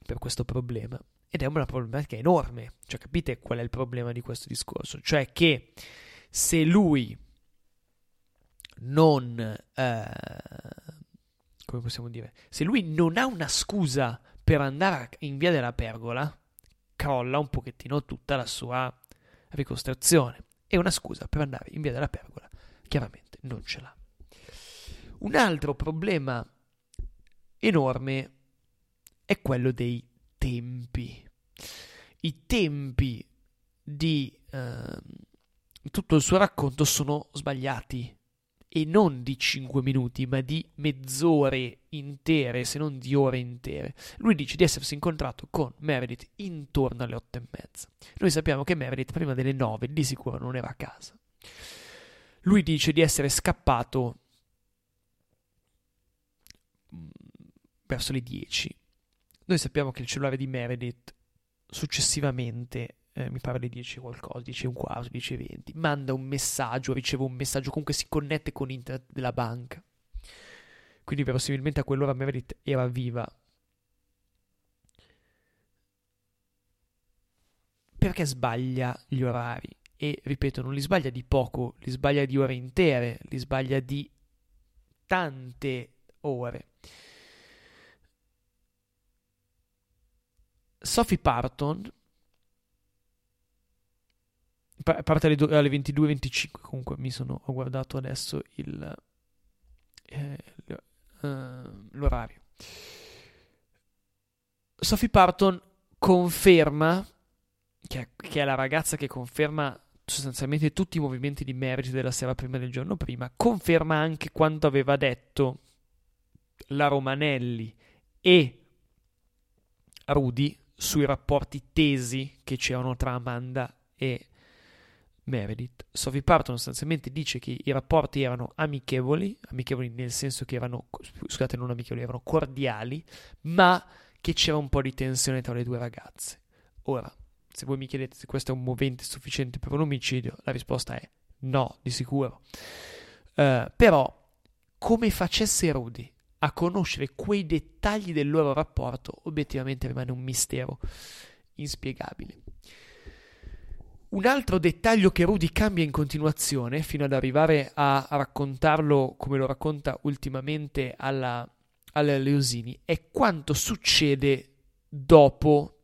per questo problema. ed è una problematica enorme. Cioè, capite qual è il problema di questo discorso? Cioè che se lui non... Eh, come possiamo dire? Se lui non ha una scusa per andare in via della pergola, crolla un pochettino tutta la sua ricostruzione. E una scusa per andare in via della pergola, chiaramente non ce l'ha. Un altro problema enorme è quello dei tempi. I tempi di eh, tutto il suo racconto sono sbagliati e non di 5 minuti, ma di mezz'ore intere, se non di ore intere. Lui dice di essersi incontrato con Meredith intorno alle 8 e mezza. Noi sappiamo che Meredith prima delle 9 di sicuro non era a casa. Lui dice di essere scappato mm, verso le 10. Noi sappiamo che il cellulare di Meredith successivamente eh, mi pare alle 10 qualcosa, 10 e un quarto, 10 e 20, manda un messaggio, riceve un messaggio, comunque si connette con internet della banca. Quindi verosimilmente a quell'ora Meredith era viva. Perché sbaglia gli orari? E ripeto, non li sbaglia di poco, li sbaglia di ore intere, li sbaglia di tante ore. Sophie Parton parte alle, alle 22.25 comunque mi sono ho guardato adesso il, eh, uh, l'orario. Sophie Parton conferma che è, che è, la ragazza che conferma sostanzialmente tutti i movimenti di Merge della sera prima del giorno prima conferma anche quanto aveva detto la Romanelli e Rudy sui rapporti tesi che c'erano tra Amanda e Meredith. Sophie Parton sostanzialmente dice che i rapporti erano amichevoli, amichevoli nel senso che erano, scusate, non amichevoli, erano cordiali, ma che c'era un po' di tensione tra le due ragazze. Ora, se voi mi chiedete se questo è un movente sufficiente per un omicidio, la risposta è no, di sicuro. Uh, però, come facesse Rudy a conoscere quei dettagli del loro rapporto, obiettivamente rimane un mistero inspiegabile. Un altro dettaglio che Rudy cambia in continuazione, fino ad arrivare a raccontarlo come lo racconta ultimamente alla, alla Leosini, è quanto succede dopo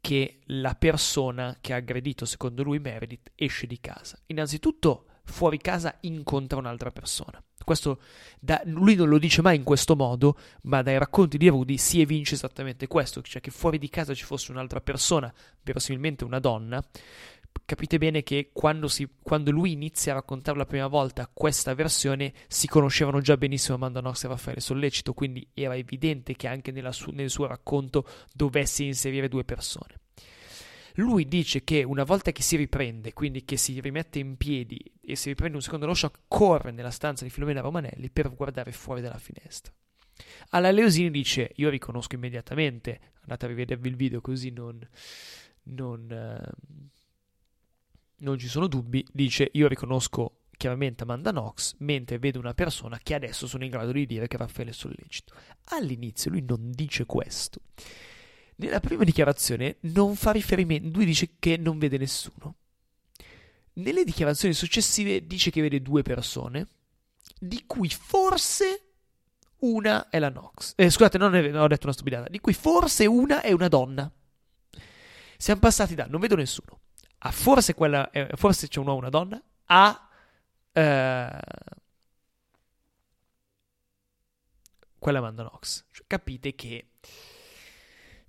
che la persona che ha aggredito, secondo lui, Meredith, esce di casa. Innanzitutto, fuori casa incontra un'altra persona. Questo da, lui non lo dice mai in questo modo, ma dai racconti di Rudy si evince esattamente questo, cioè che fuori di casa ci fosse un'altra persona, verosimilmente una donna. Capite bene che quando, si, quando lui inizia a raccontare la prima volta questa versione si conoscevano già benissimo Amanda Knox e Raffaele Sollecito, quindi era evidente che anche su, nel suo racconto dovesse inserire due persone. Lui dice che una volta che si riprende, quindi che si rimette in piedi e si riprende un secondo lo shock, corre nella stanza di Filomena Romanelli per guardare fuori dalla finestra. Alla Leosini dice: Io riconosco immediatamente, andate a rivedervi il video così non, non, eh, non ci sono dubbi. Dice: Io riconosco chiaramente Amanda Knox, mentre vedo una persona che adesso sono in grado di dire che Raffaele è sollecito. All'inizio lui non dice questo. Nella prima dichiarazione non fa riferimento, lui dice che non vede nessuno. Nelle dichiarazioni successive dice che vede due persone, di cui forse una è la Nox. Eh, scusate, non è, ho detto una stupidata, di cui forse una è una donna. Siamo passati da non vedo nessuno a forse, quella, eh, forse c'è un uomo una donna a eh, quella Amanda Knox. Cioè, capite che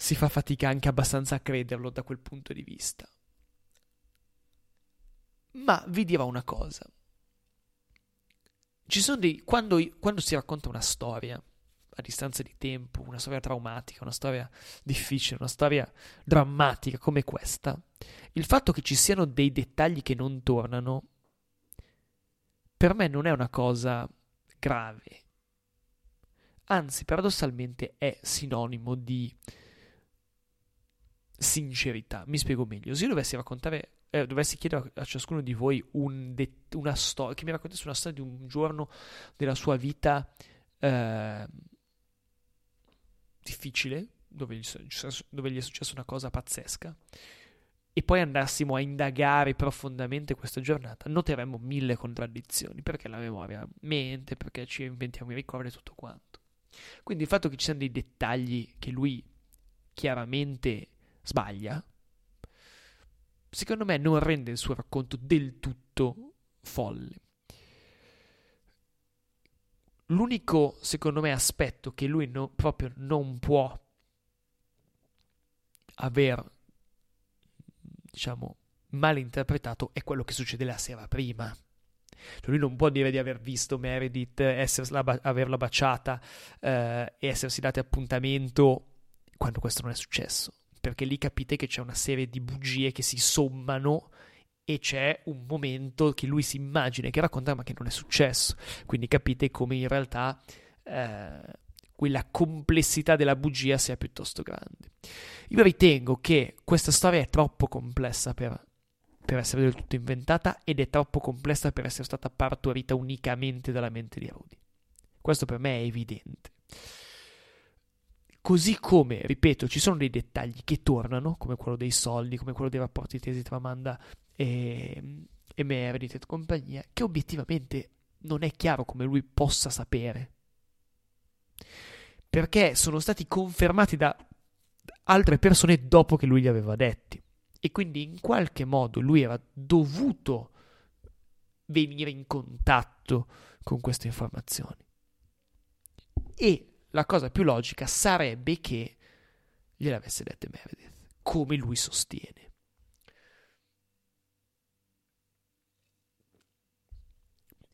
si fa fatica anche abbastanza a crederlo da quel punto di vista. Ma vi dirò una cosa. Ci sono dei. Quando, quando si racconta una storia a distanza di tempo, una storia traumatica, una storia difficile, una storia drammatica come questa, il fatto che ci siano dei dettagli che non tornano, per me non è una cosa grave. Anzi, paradossalmente è sinonimo di sincerità. Mi spiego meglio. Se io dovessi raccontare, eh, dovessi chiedere a, ciascuno di voi un de- una storia, che mi raccontasse una storia di un giorno della sua vita eh, difficile, dove gli, dove gli è successa una cosa pazzesca, e poi andassimo a indagare profondamente questa giornata, noteremmo mille contraddizioni, perché la memoria mente, perché ci inventiamo i ricordi e tutto quanto. Quindi il fatto che ci siano dei dettagli che lui chiaramente sbaglia, secondo me non rende il suo racconto del tutto folle. L'unico, secondo me, aspetto che lui no, proprio non può aver, diciamo, malinterpretato è quello che succede la sera prima. Cioè lui non può dire di aver visto Meredith, essersela, averla baciata eh, e essersi dati appuntamento quando questo non è successo. Perché lì capite che c'è una serie di bugie che si sommano e c'è un momento che lui si immagina che racconta ma che non è successo. Quindi capite come in realtà eh, quella complessità della bugia sia piuttosto grande. Io ritengo che questa storia è troppo complessa per, per essere del tutto inventata ed è troppo complessa per essere stata partorita unicamente dalla mente di Rudy. Questo per me è evidente. Così come, ripeto, ci sono dei dettagli che tornano, come quello dei soldi, come quello dei rapporti tesi tra Amanda e, e Meredith e compagnia, che obiettivamente non è chiaro come lui possa sapere. Perché sono stati confermati da altre persone dopo che lui li aveva detti. E quindi in qualche modo lui era dovuto venire in contatto con queste informazioni. E la cosa più logica sarebbe che gliele avesse dette Meredith, come lui sostiene.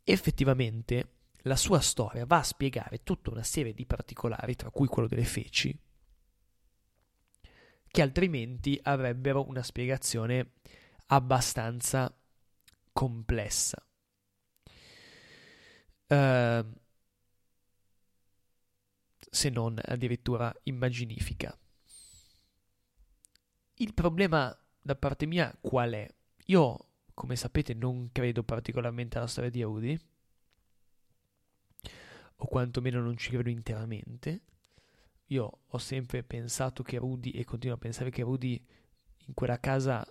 effettivamente la sua storia va a spiegare tutta una serie di particolari, tra cui quello delle feci, che altrimenti avrebbero una spiegazione abbastanza complessa. Uh, se non addirittura immaginifica. Il problema da parte mia qual è? Io come sapete non credo particolarmente alla storia di Rudy, o quantomeno non ci credo interamente. Io ho sempre pensato che Rudy, e continuo a pensare che Rudy in quella casa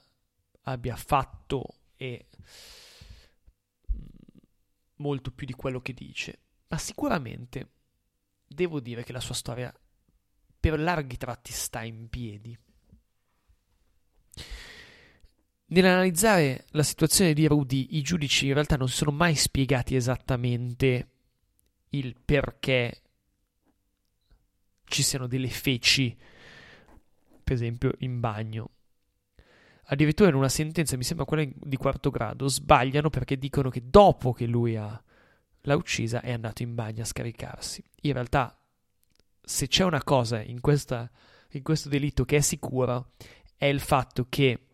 abbia fatto e mm, molto più di quello che dice, ma sicuramente devo dire che la sua storia per larghi tratti sta in piedi. Nell'analizzare la situazione di Rudy, i giudici in realtà non si sono mai spiegati esattamente il perché ci siano delle feci, per esempio, in bagno. Addirittura in una sentenza, mi sembra quella di quarto grado, sbagliano perché dicono che dopo che lui ha, l'ha uccisa è andato in bagno a scaricarsi. In realtà, se c'è una cosa in, questa, in questo delitto che è sicura, è il fatto che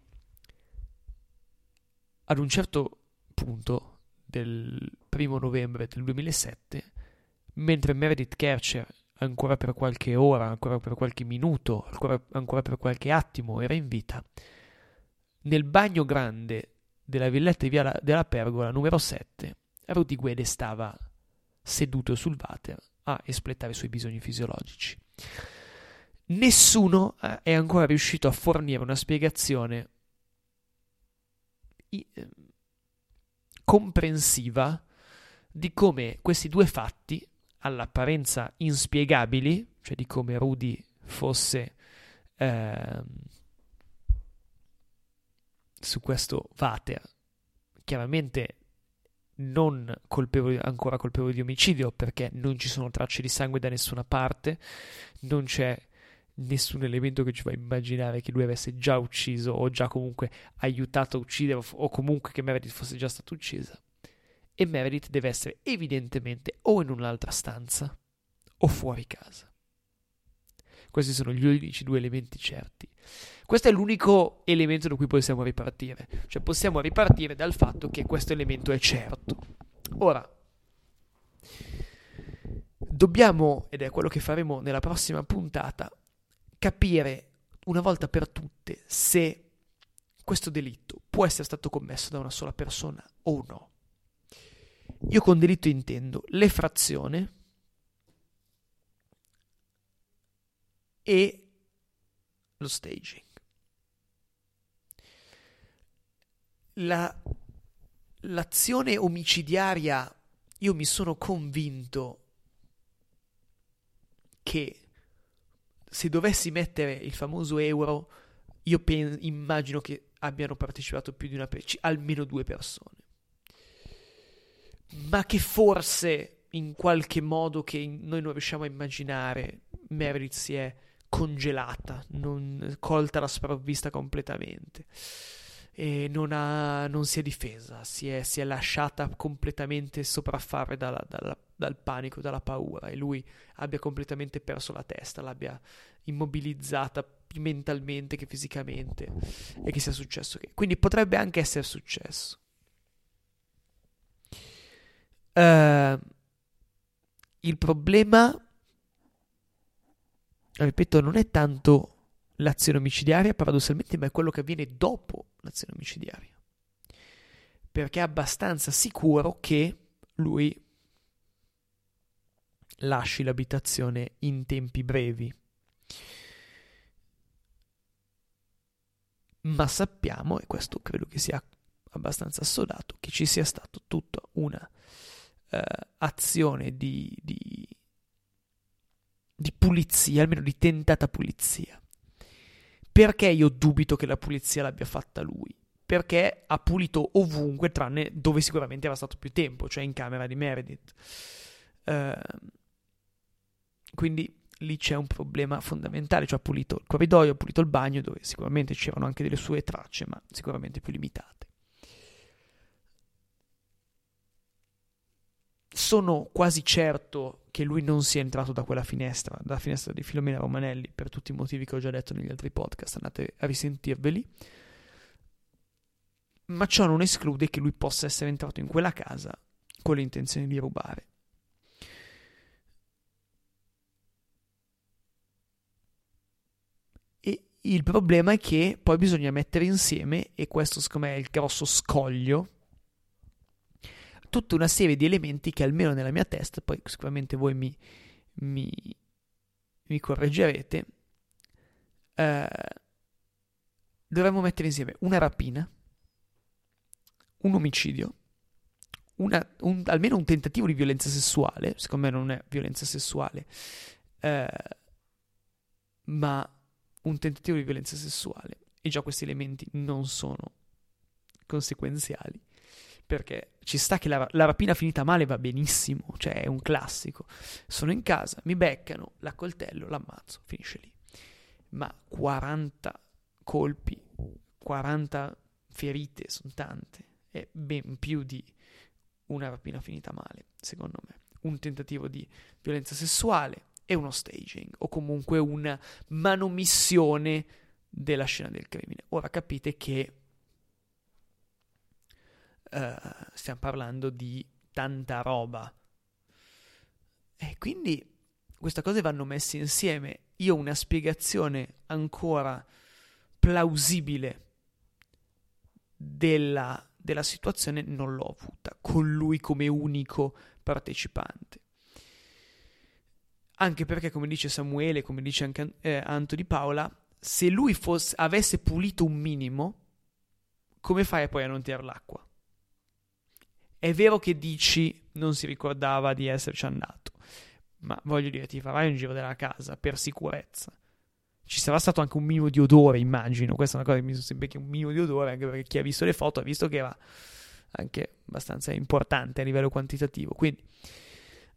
ad un certo punto del primo novembre del 2007, mentre Meredith Kercher ancora per qualche ora, ancora per qualche minuto, ancora, ancora per qualche attimo era in vita, nel bagno grande della villetta di Via della Pergola numero 7, Rudy Guede stava seduto sul water a espletare i suoi bisogni fisiologici. Nessuno eh, è ancora riuscito a fornire una spiegazione Ehm, comprensiva di come questi due fatti, all'apparenza inspiegabili, cioè di come Rudy fosse eh, su questo Vater, chiaramente non colpevoli, ancora colpevole di omicidio perché non ci sono tracce di sangue da nessuna parte, non c'è nessun elemento che ci fa immaginare che lui avesse già ucciso o già comunque aiutato a uccidere o comunque che Meredith fosse già stata uccisa. E Meredith deve essere evidentemente o in un'altra stanza o fuori casa. Questi sono gli unici due elementi certi. Questo è l'unico elemento da cui possiamo ripartire. Cioè possiamo ripartire dal fatto che questo elemento è certo. Ora, dobbiamo, ed è quello che faremo nella prossima puntata, capire una volta per tutte se questo delitto può essere stato commesso da una sola persona o no. Io con delitto intendo l'effrazione e lo staging. La, l'azione omicidiaria, io mi sono convinto che se dovessi mettere il famoso euro, io pen- immagino che abbiano partecipato più di una persona, almeno due persone. Ma che forse in qualche modo che noi non riusciamo a immaginare, Meredith si è congelata, non, colta la sprovvista completamente. E non, ha, non si è difesa, si è, si è lasciata completamente sopraffare dalla, dalla, dal panico, dalla paura e lui abbia completamente perso la testa, l'abbia immobilizzata più mentalmente che fisicamente e che sia successo che. Quindi potrebbe anche essere successo. Uh, il problema, ripeto, non è tanto l'azione omicidiaria, paradossalmente, ma è quello che avviene dopo l'azione omicidiaria. Perché è abbastanza sicuro che lui lasci l'abitazione in tempi brevi. Ma sappiamo, e questo credo che sia abbastanza assodato, che ci sia stata tutta una uh, azione di, di, di pulizia, almeno di tentata pulizia. Perché io dubito che la pulizia l'abbia fatta lui? Perché ha pulito ovunque, tranne dove sicuramente era stato più tempo, cioè in camera di Meredith. Uh, quindi lì c'è un problema fondamentale, cioè ha pulito il corridoio, ha pulito il bagno, dove sicuramente c'erano anche delle sue tracce, ma sicuramente più limitate. Sono quasi certo che lui non sia entrato da quella finestra, dalla finestra di Filomena Romanelli, per tutti i motivi che ho già detto negli altri podcast, andate a risentirveli. Ma ciò non esclude che lui possa essere entrato in quella casa con l'intenzione di rubare. Il problema è che poi bisogna mettere insieme, e questo secondo me è il grosso scoglio, tutta una serie di elementi che almeno nella mia testa, poi sicuramente voi mi, mi, mi correggerete, eh, dovremmo mettere insieme una rapina, un omicidio, una, un, almeno un tentativo di violenza sessuale, secondo me non è violenza sessuale, eh, ma un tentativo di violenza sessuale. E già questi elementi non sono conseguenziali perché ci sta che la, la, rapina finita male va benissimo, cioè è un classico. Sono in casa, mi beccano, la coltello, l'ammazzo, finisce lì. Ma 40 colpi, 40 ferite sono tante, è ben più di una rapina finita male, secondo me. Un tentativo di violenza sessuale, è uno staging o comunque una manomissione della scena del crimine. Ora capite che uh, stiamo parlando di tanta roba. E quindi queste cose vanno messe insieme. Io una spiegazione ancora plausibile della, della situazione non l'ho avuta, con lui come unico partecipante anche perché, come dice Samuele, come dice anche eh, Anto di Paola, se lui fosse, avesse pulito un minimo, come fai poi a non tirare l'acqua? È vero che dici non si ricordava di esserci andato, ma voglio dire, ti farai un giro della casa per sicurezza. Ci sarà stato anche un minimo di odore, immagino. Questa è una cosa che mi sono sempre che un minimo di odore, anche perché chi ha visto le foto ha visto che era anche abbastanza importante a livello quantitativo. Quindi,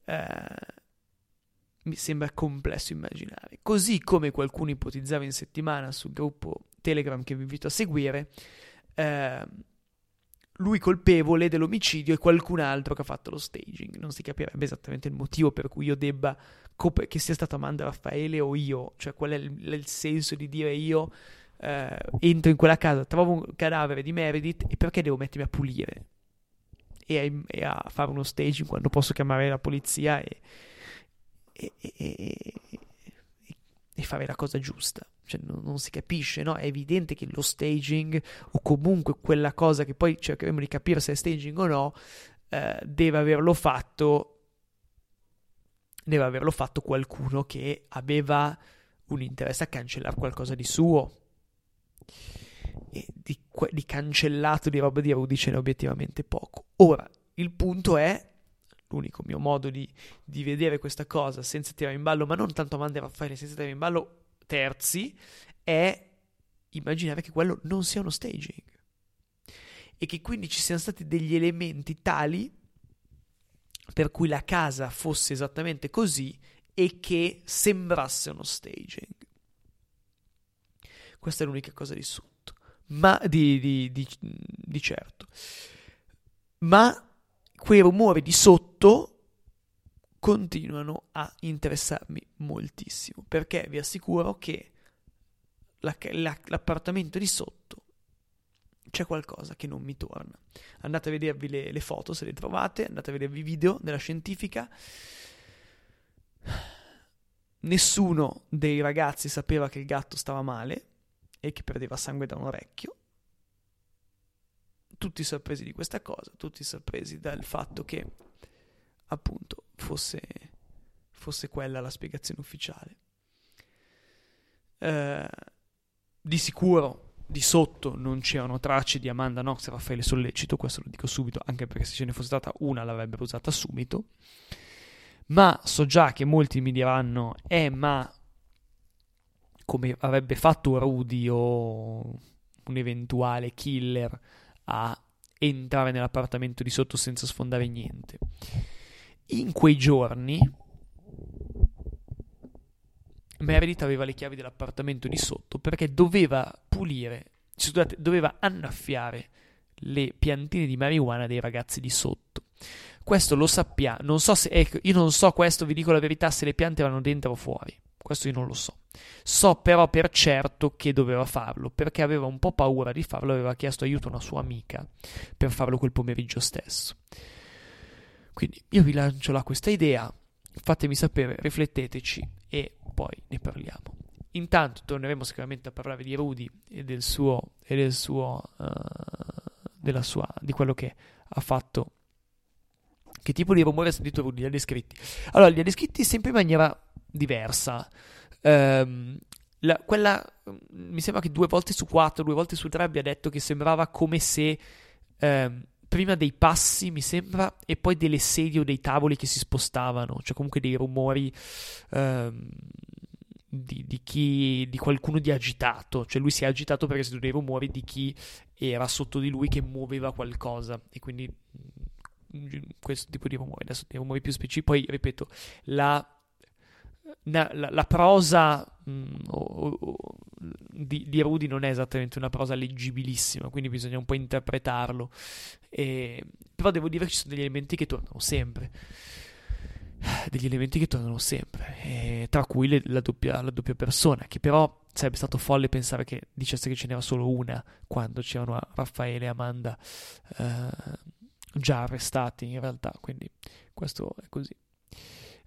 eh, mi sembra complesso immaginare. Così come qualcuno ipotizzava in settimana sul gruppo Telegram che vi invito a seguire, eh, lui colpevole dell'omicidio e qualcun altro che ha fatto lo staging. Non si capirebbe esattamente il motivo per cui io debba, cop- che sia stato Amanda Raffaele o io, cioè qual è il, il senso di dire io eh, entro in quella casa, trovo un cadavere di Meredith e perché devo mettermi a pulire e a, e a fare uno staging quando posso chiamare la polizia e, e, e fare la cosa giusta. Cioè, non, non, si capisce, no? È evidente che lo staging, o comunque quella cosa che poi cercheremo di capire se è staging o no, eh, deve averlo fatto. Deve averlo fatto qualcuno che aveva un interesse a cancellare qualcosa di suo. E di, di cancellato di roba di Rudy ce n'è obiettivamente poco. Ora, il punto è l'unico mio modo di, di, vedere questa cosa senza tirare in ballo, ma non tanto Amanda e Raffaele, senza tirare in ballo terzi, è immaginare che quello non sia uno staging e che quindi ci siano stati degli elementi tali per cui la casa fosse esattamente così e che sembrasse uno staging. Questa è l'unica cosa di sotto, ma di, di, di, di certo. Ma quei rumori di sotto continuano a interessarmi moltissimo perché vi assicuro che la, la, l'appartamento di sotto c'è qualcosa che non mi torna. Andate a vedervi le, le foto se le trovate, andate a vedervi i video della scientifica. Nessuno dei ragazzi sapeva che il gatto stava male e che perdeva sangue da un orecchio tutti sorpresi di questa cosa, tutti sorpresi dal fatto che appunto fosse, fosse quella la spiegazione ufficiale. Eh, di sicuro di sotto non c'erano tracce di Amanda Knox e Raffaele Sollecito, questo lo dico subito, anche perché se ce ne fosse stata una l'avrebbero usata subito. Ma so già che molti mi diranno, eh ma come avrebbe fatto Rudy o un eventuale killer a entrare nell'appartamento di sotto senza sfondare niente. In quei giorni Meredith aveva le chiavi dell'appartamento di sotto perché doveva pulire, scusate, doveva annaffiare le piantine di marijuana dei ragazzi di sotto. Questo lo sappiamo, non so se, ecco, io non so questo, vi dico la verità, se le piante erano dentro o fuori. Questo io non lo so. So però per certo che doveva farlo, perché aveva un po' paura di farlo, aveva chiesto aiuto a una sua amica per farlo quel pomeriggio stesso. Quindi io vi lancio là questa idea, fatemi sapere, rifletteteci e poi ne parliamo. Intanto torneremo sicuramente a parlare di Rudy e del suo, e del suo, uh, della sua, di quello che ha fatto. Che tipo di rumore ha sentito Rudy? Li ha descritti. Allora, li ha descritti sempre in maniera diversa. Um, la, quella mi sembra che due volte su quattro, due volte su tre abbia detto che sembrava come se um, prima dei passi, mi sembra, e poi delle sedie o dei tavoli che si spostavano, cioè comunque dei rumori um, di, di, chi, di qualcuno di agitato, cioè lui si è agitato perché sono dei rumori di chi era sotto di lui che muoveva qualcosa e quindi mm, questo tipo di rumori, adesso dei rumori più specifici, poi ripeto, la la, la, prosa mh, mm, o, o, di, di, Rudy non è esattamente una prosa leggibilissima, quindi bisogna un po' interpretarlo. E, però devo dire che ci sono degli elementi che tornano sempre. Degli elementi che tornano sempre, e, tra cui le, la, doppia, la, doppia, persona, che però sarebbe stato folle pensare che dicesse che ce n'era solo una quando c'erano Raffaele e Amanda eh, già arrestati in realtà, quindi questo è così.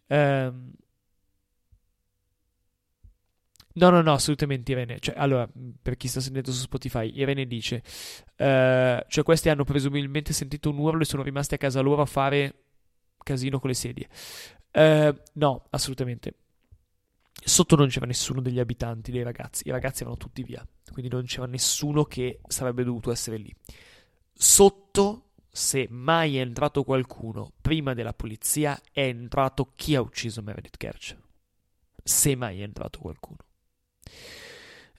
Um, No, no, no, assolutamente Irene. Cioè, allora, per chi sta sentendo su Spotify, Irene dice: uh, Cioè, questi hanno presumibilmente sentito un urlo e sono rimasti a casa loro a fare casino con le sedie. Uh, no, assolutamente. Sotto non c'era nessuno degli abitanti, dei ragazzi. I ragazzi erano tutti via. Quindi non c'era nessuno che sarebbe dovuto essere lì. Sotto, se mai è entrato qualcuno prima della polizia, è entrato chi ha ucciso Meredith Kercher. Se mai è entrato qualcuno.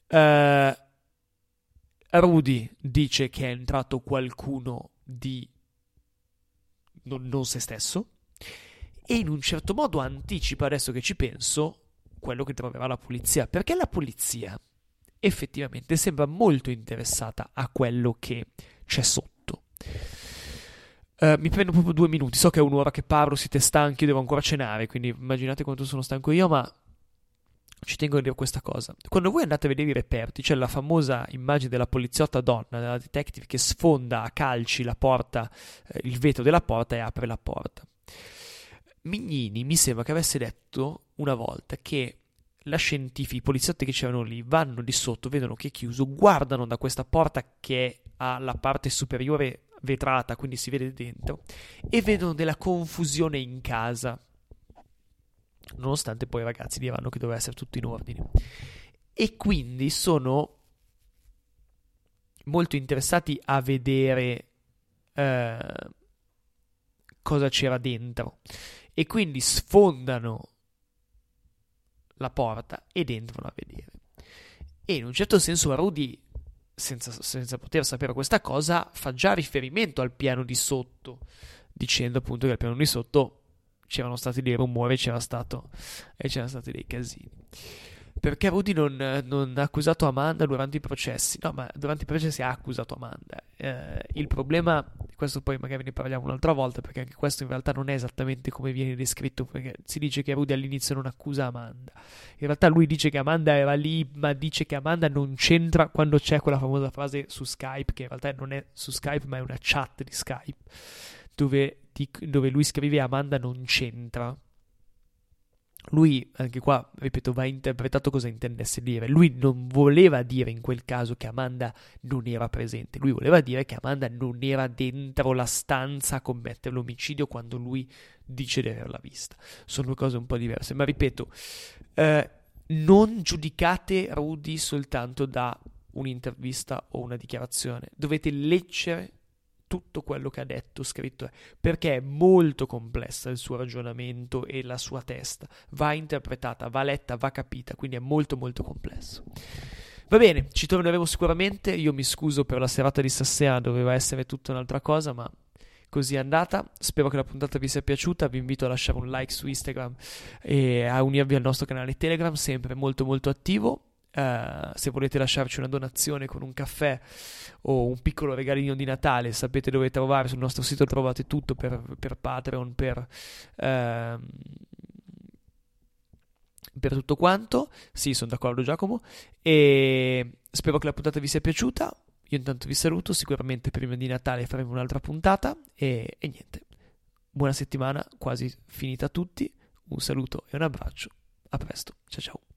Uh, Rudy dice che è entrato qualcuno di non, non, se stesso e in un certo modo anticipa, adesso che ci penso, quello che troverà la polizia, perché la polizia effettivamente sembra molto interessata a quello che c'è sotto. Uh, mi prendo proprio due minuti, so che è un'ora che parlo, siete stanchi, devo ancora cenare, quindi immaginate quanto sono stanco io, ma ci tengo a dire questa cosa. Quando voi andate a vedere i reperti, c'è la famosa immagine della poliziotta donna, della detective, che sfonda a calci la porta, eh, il vetro della porta e apre la porta. Mignini mi sembra che avesse detto una volta che la scientifica, i poliziotti che c'erano lì, vanno di sotto, vedono che è chiuso, guardano da questa porta che ha la parte superiore vetrata, quindi si vede dentro, e vedono della confusione in casa nonostante poi i ragazzi diranno che doveva essere tutto in ordine. E quindi sono molto interessati a vedere eh, cosa c'era dentro e quindi sfondano la porta ed entrano a vedere. E in un certo senso Rudy, senza, senza poter sapere questa cosa, fa già riferimento al piano di sotto, dicendo appunto che al piano di sotto c'erano stati dei rumori c'era stato, e c'erano stati dei casini. Perché Rudy non, non, ha accusato Amanda durante i processi? No, ma durante i processi ha accusato Amanda. Eh, il problema, questo poi magari ne parliamo un'altra volta, perché anche questo in realtà non è esattamente come viene descritto, perché si dice che Rudy all'inizio non accusa Amanda. In realtà lui dice che Amanda era lì, ma dice che Amanda non c'entra quando c'è quella famosa frase su Skype, che in realtà non è su Skype, ma è una chat di Skype, dove, dove lui scrive Amanda non c'entra lui, anche qua, ripeto, va interpretato cosa intendesse dire. Lui non voleva dire in quel caso che Amanda non era presente, lui voleva dire che Amanda non era dentro la stanza a commettere l'omicidio quando lui dice di averla vista. Sono due cose un po' diverse, ma ripeto, eh, non giudicate Rudy soltanto da un'intervista o una dichiarazione, dovete leggere tutto quello che ha detto, scritto, perché è molto complessa il suo ragionamento e la sua testa, va interpretata, va letta, va capita, quindi è molto molto complesso. Va bene, ci torneremo sicuramente, io mi scuso per la serata di stasera, doveva essere tutta un'altra cosa, ma così è andata. Spero che la puntata vi sia piaciuta. Vi invito a lasciare un like su Instagram e a unirvi al nostro canale Telegram, sempre molto molto attivo. Uh, se volete lasciarci una donazione con un caffè o un piccolo regalino di Natale, sapete dove trovare. Sul nostro sito trovate tutto per, per Patreon, per, uh, per tutto quanto. Sì, sono d'accordo, Giacomo. E spero che la puntata vi sia piaciuta. Io intanto vi saluto. Sicuramente prima di Natale faremo un'altra puntata. E, e niente. Buona settimana, quasi finita a tutti. Un saluto e un abbraccio. A presto. Ciao ciao.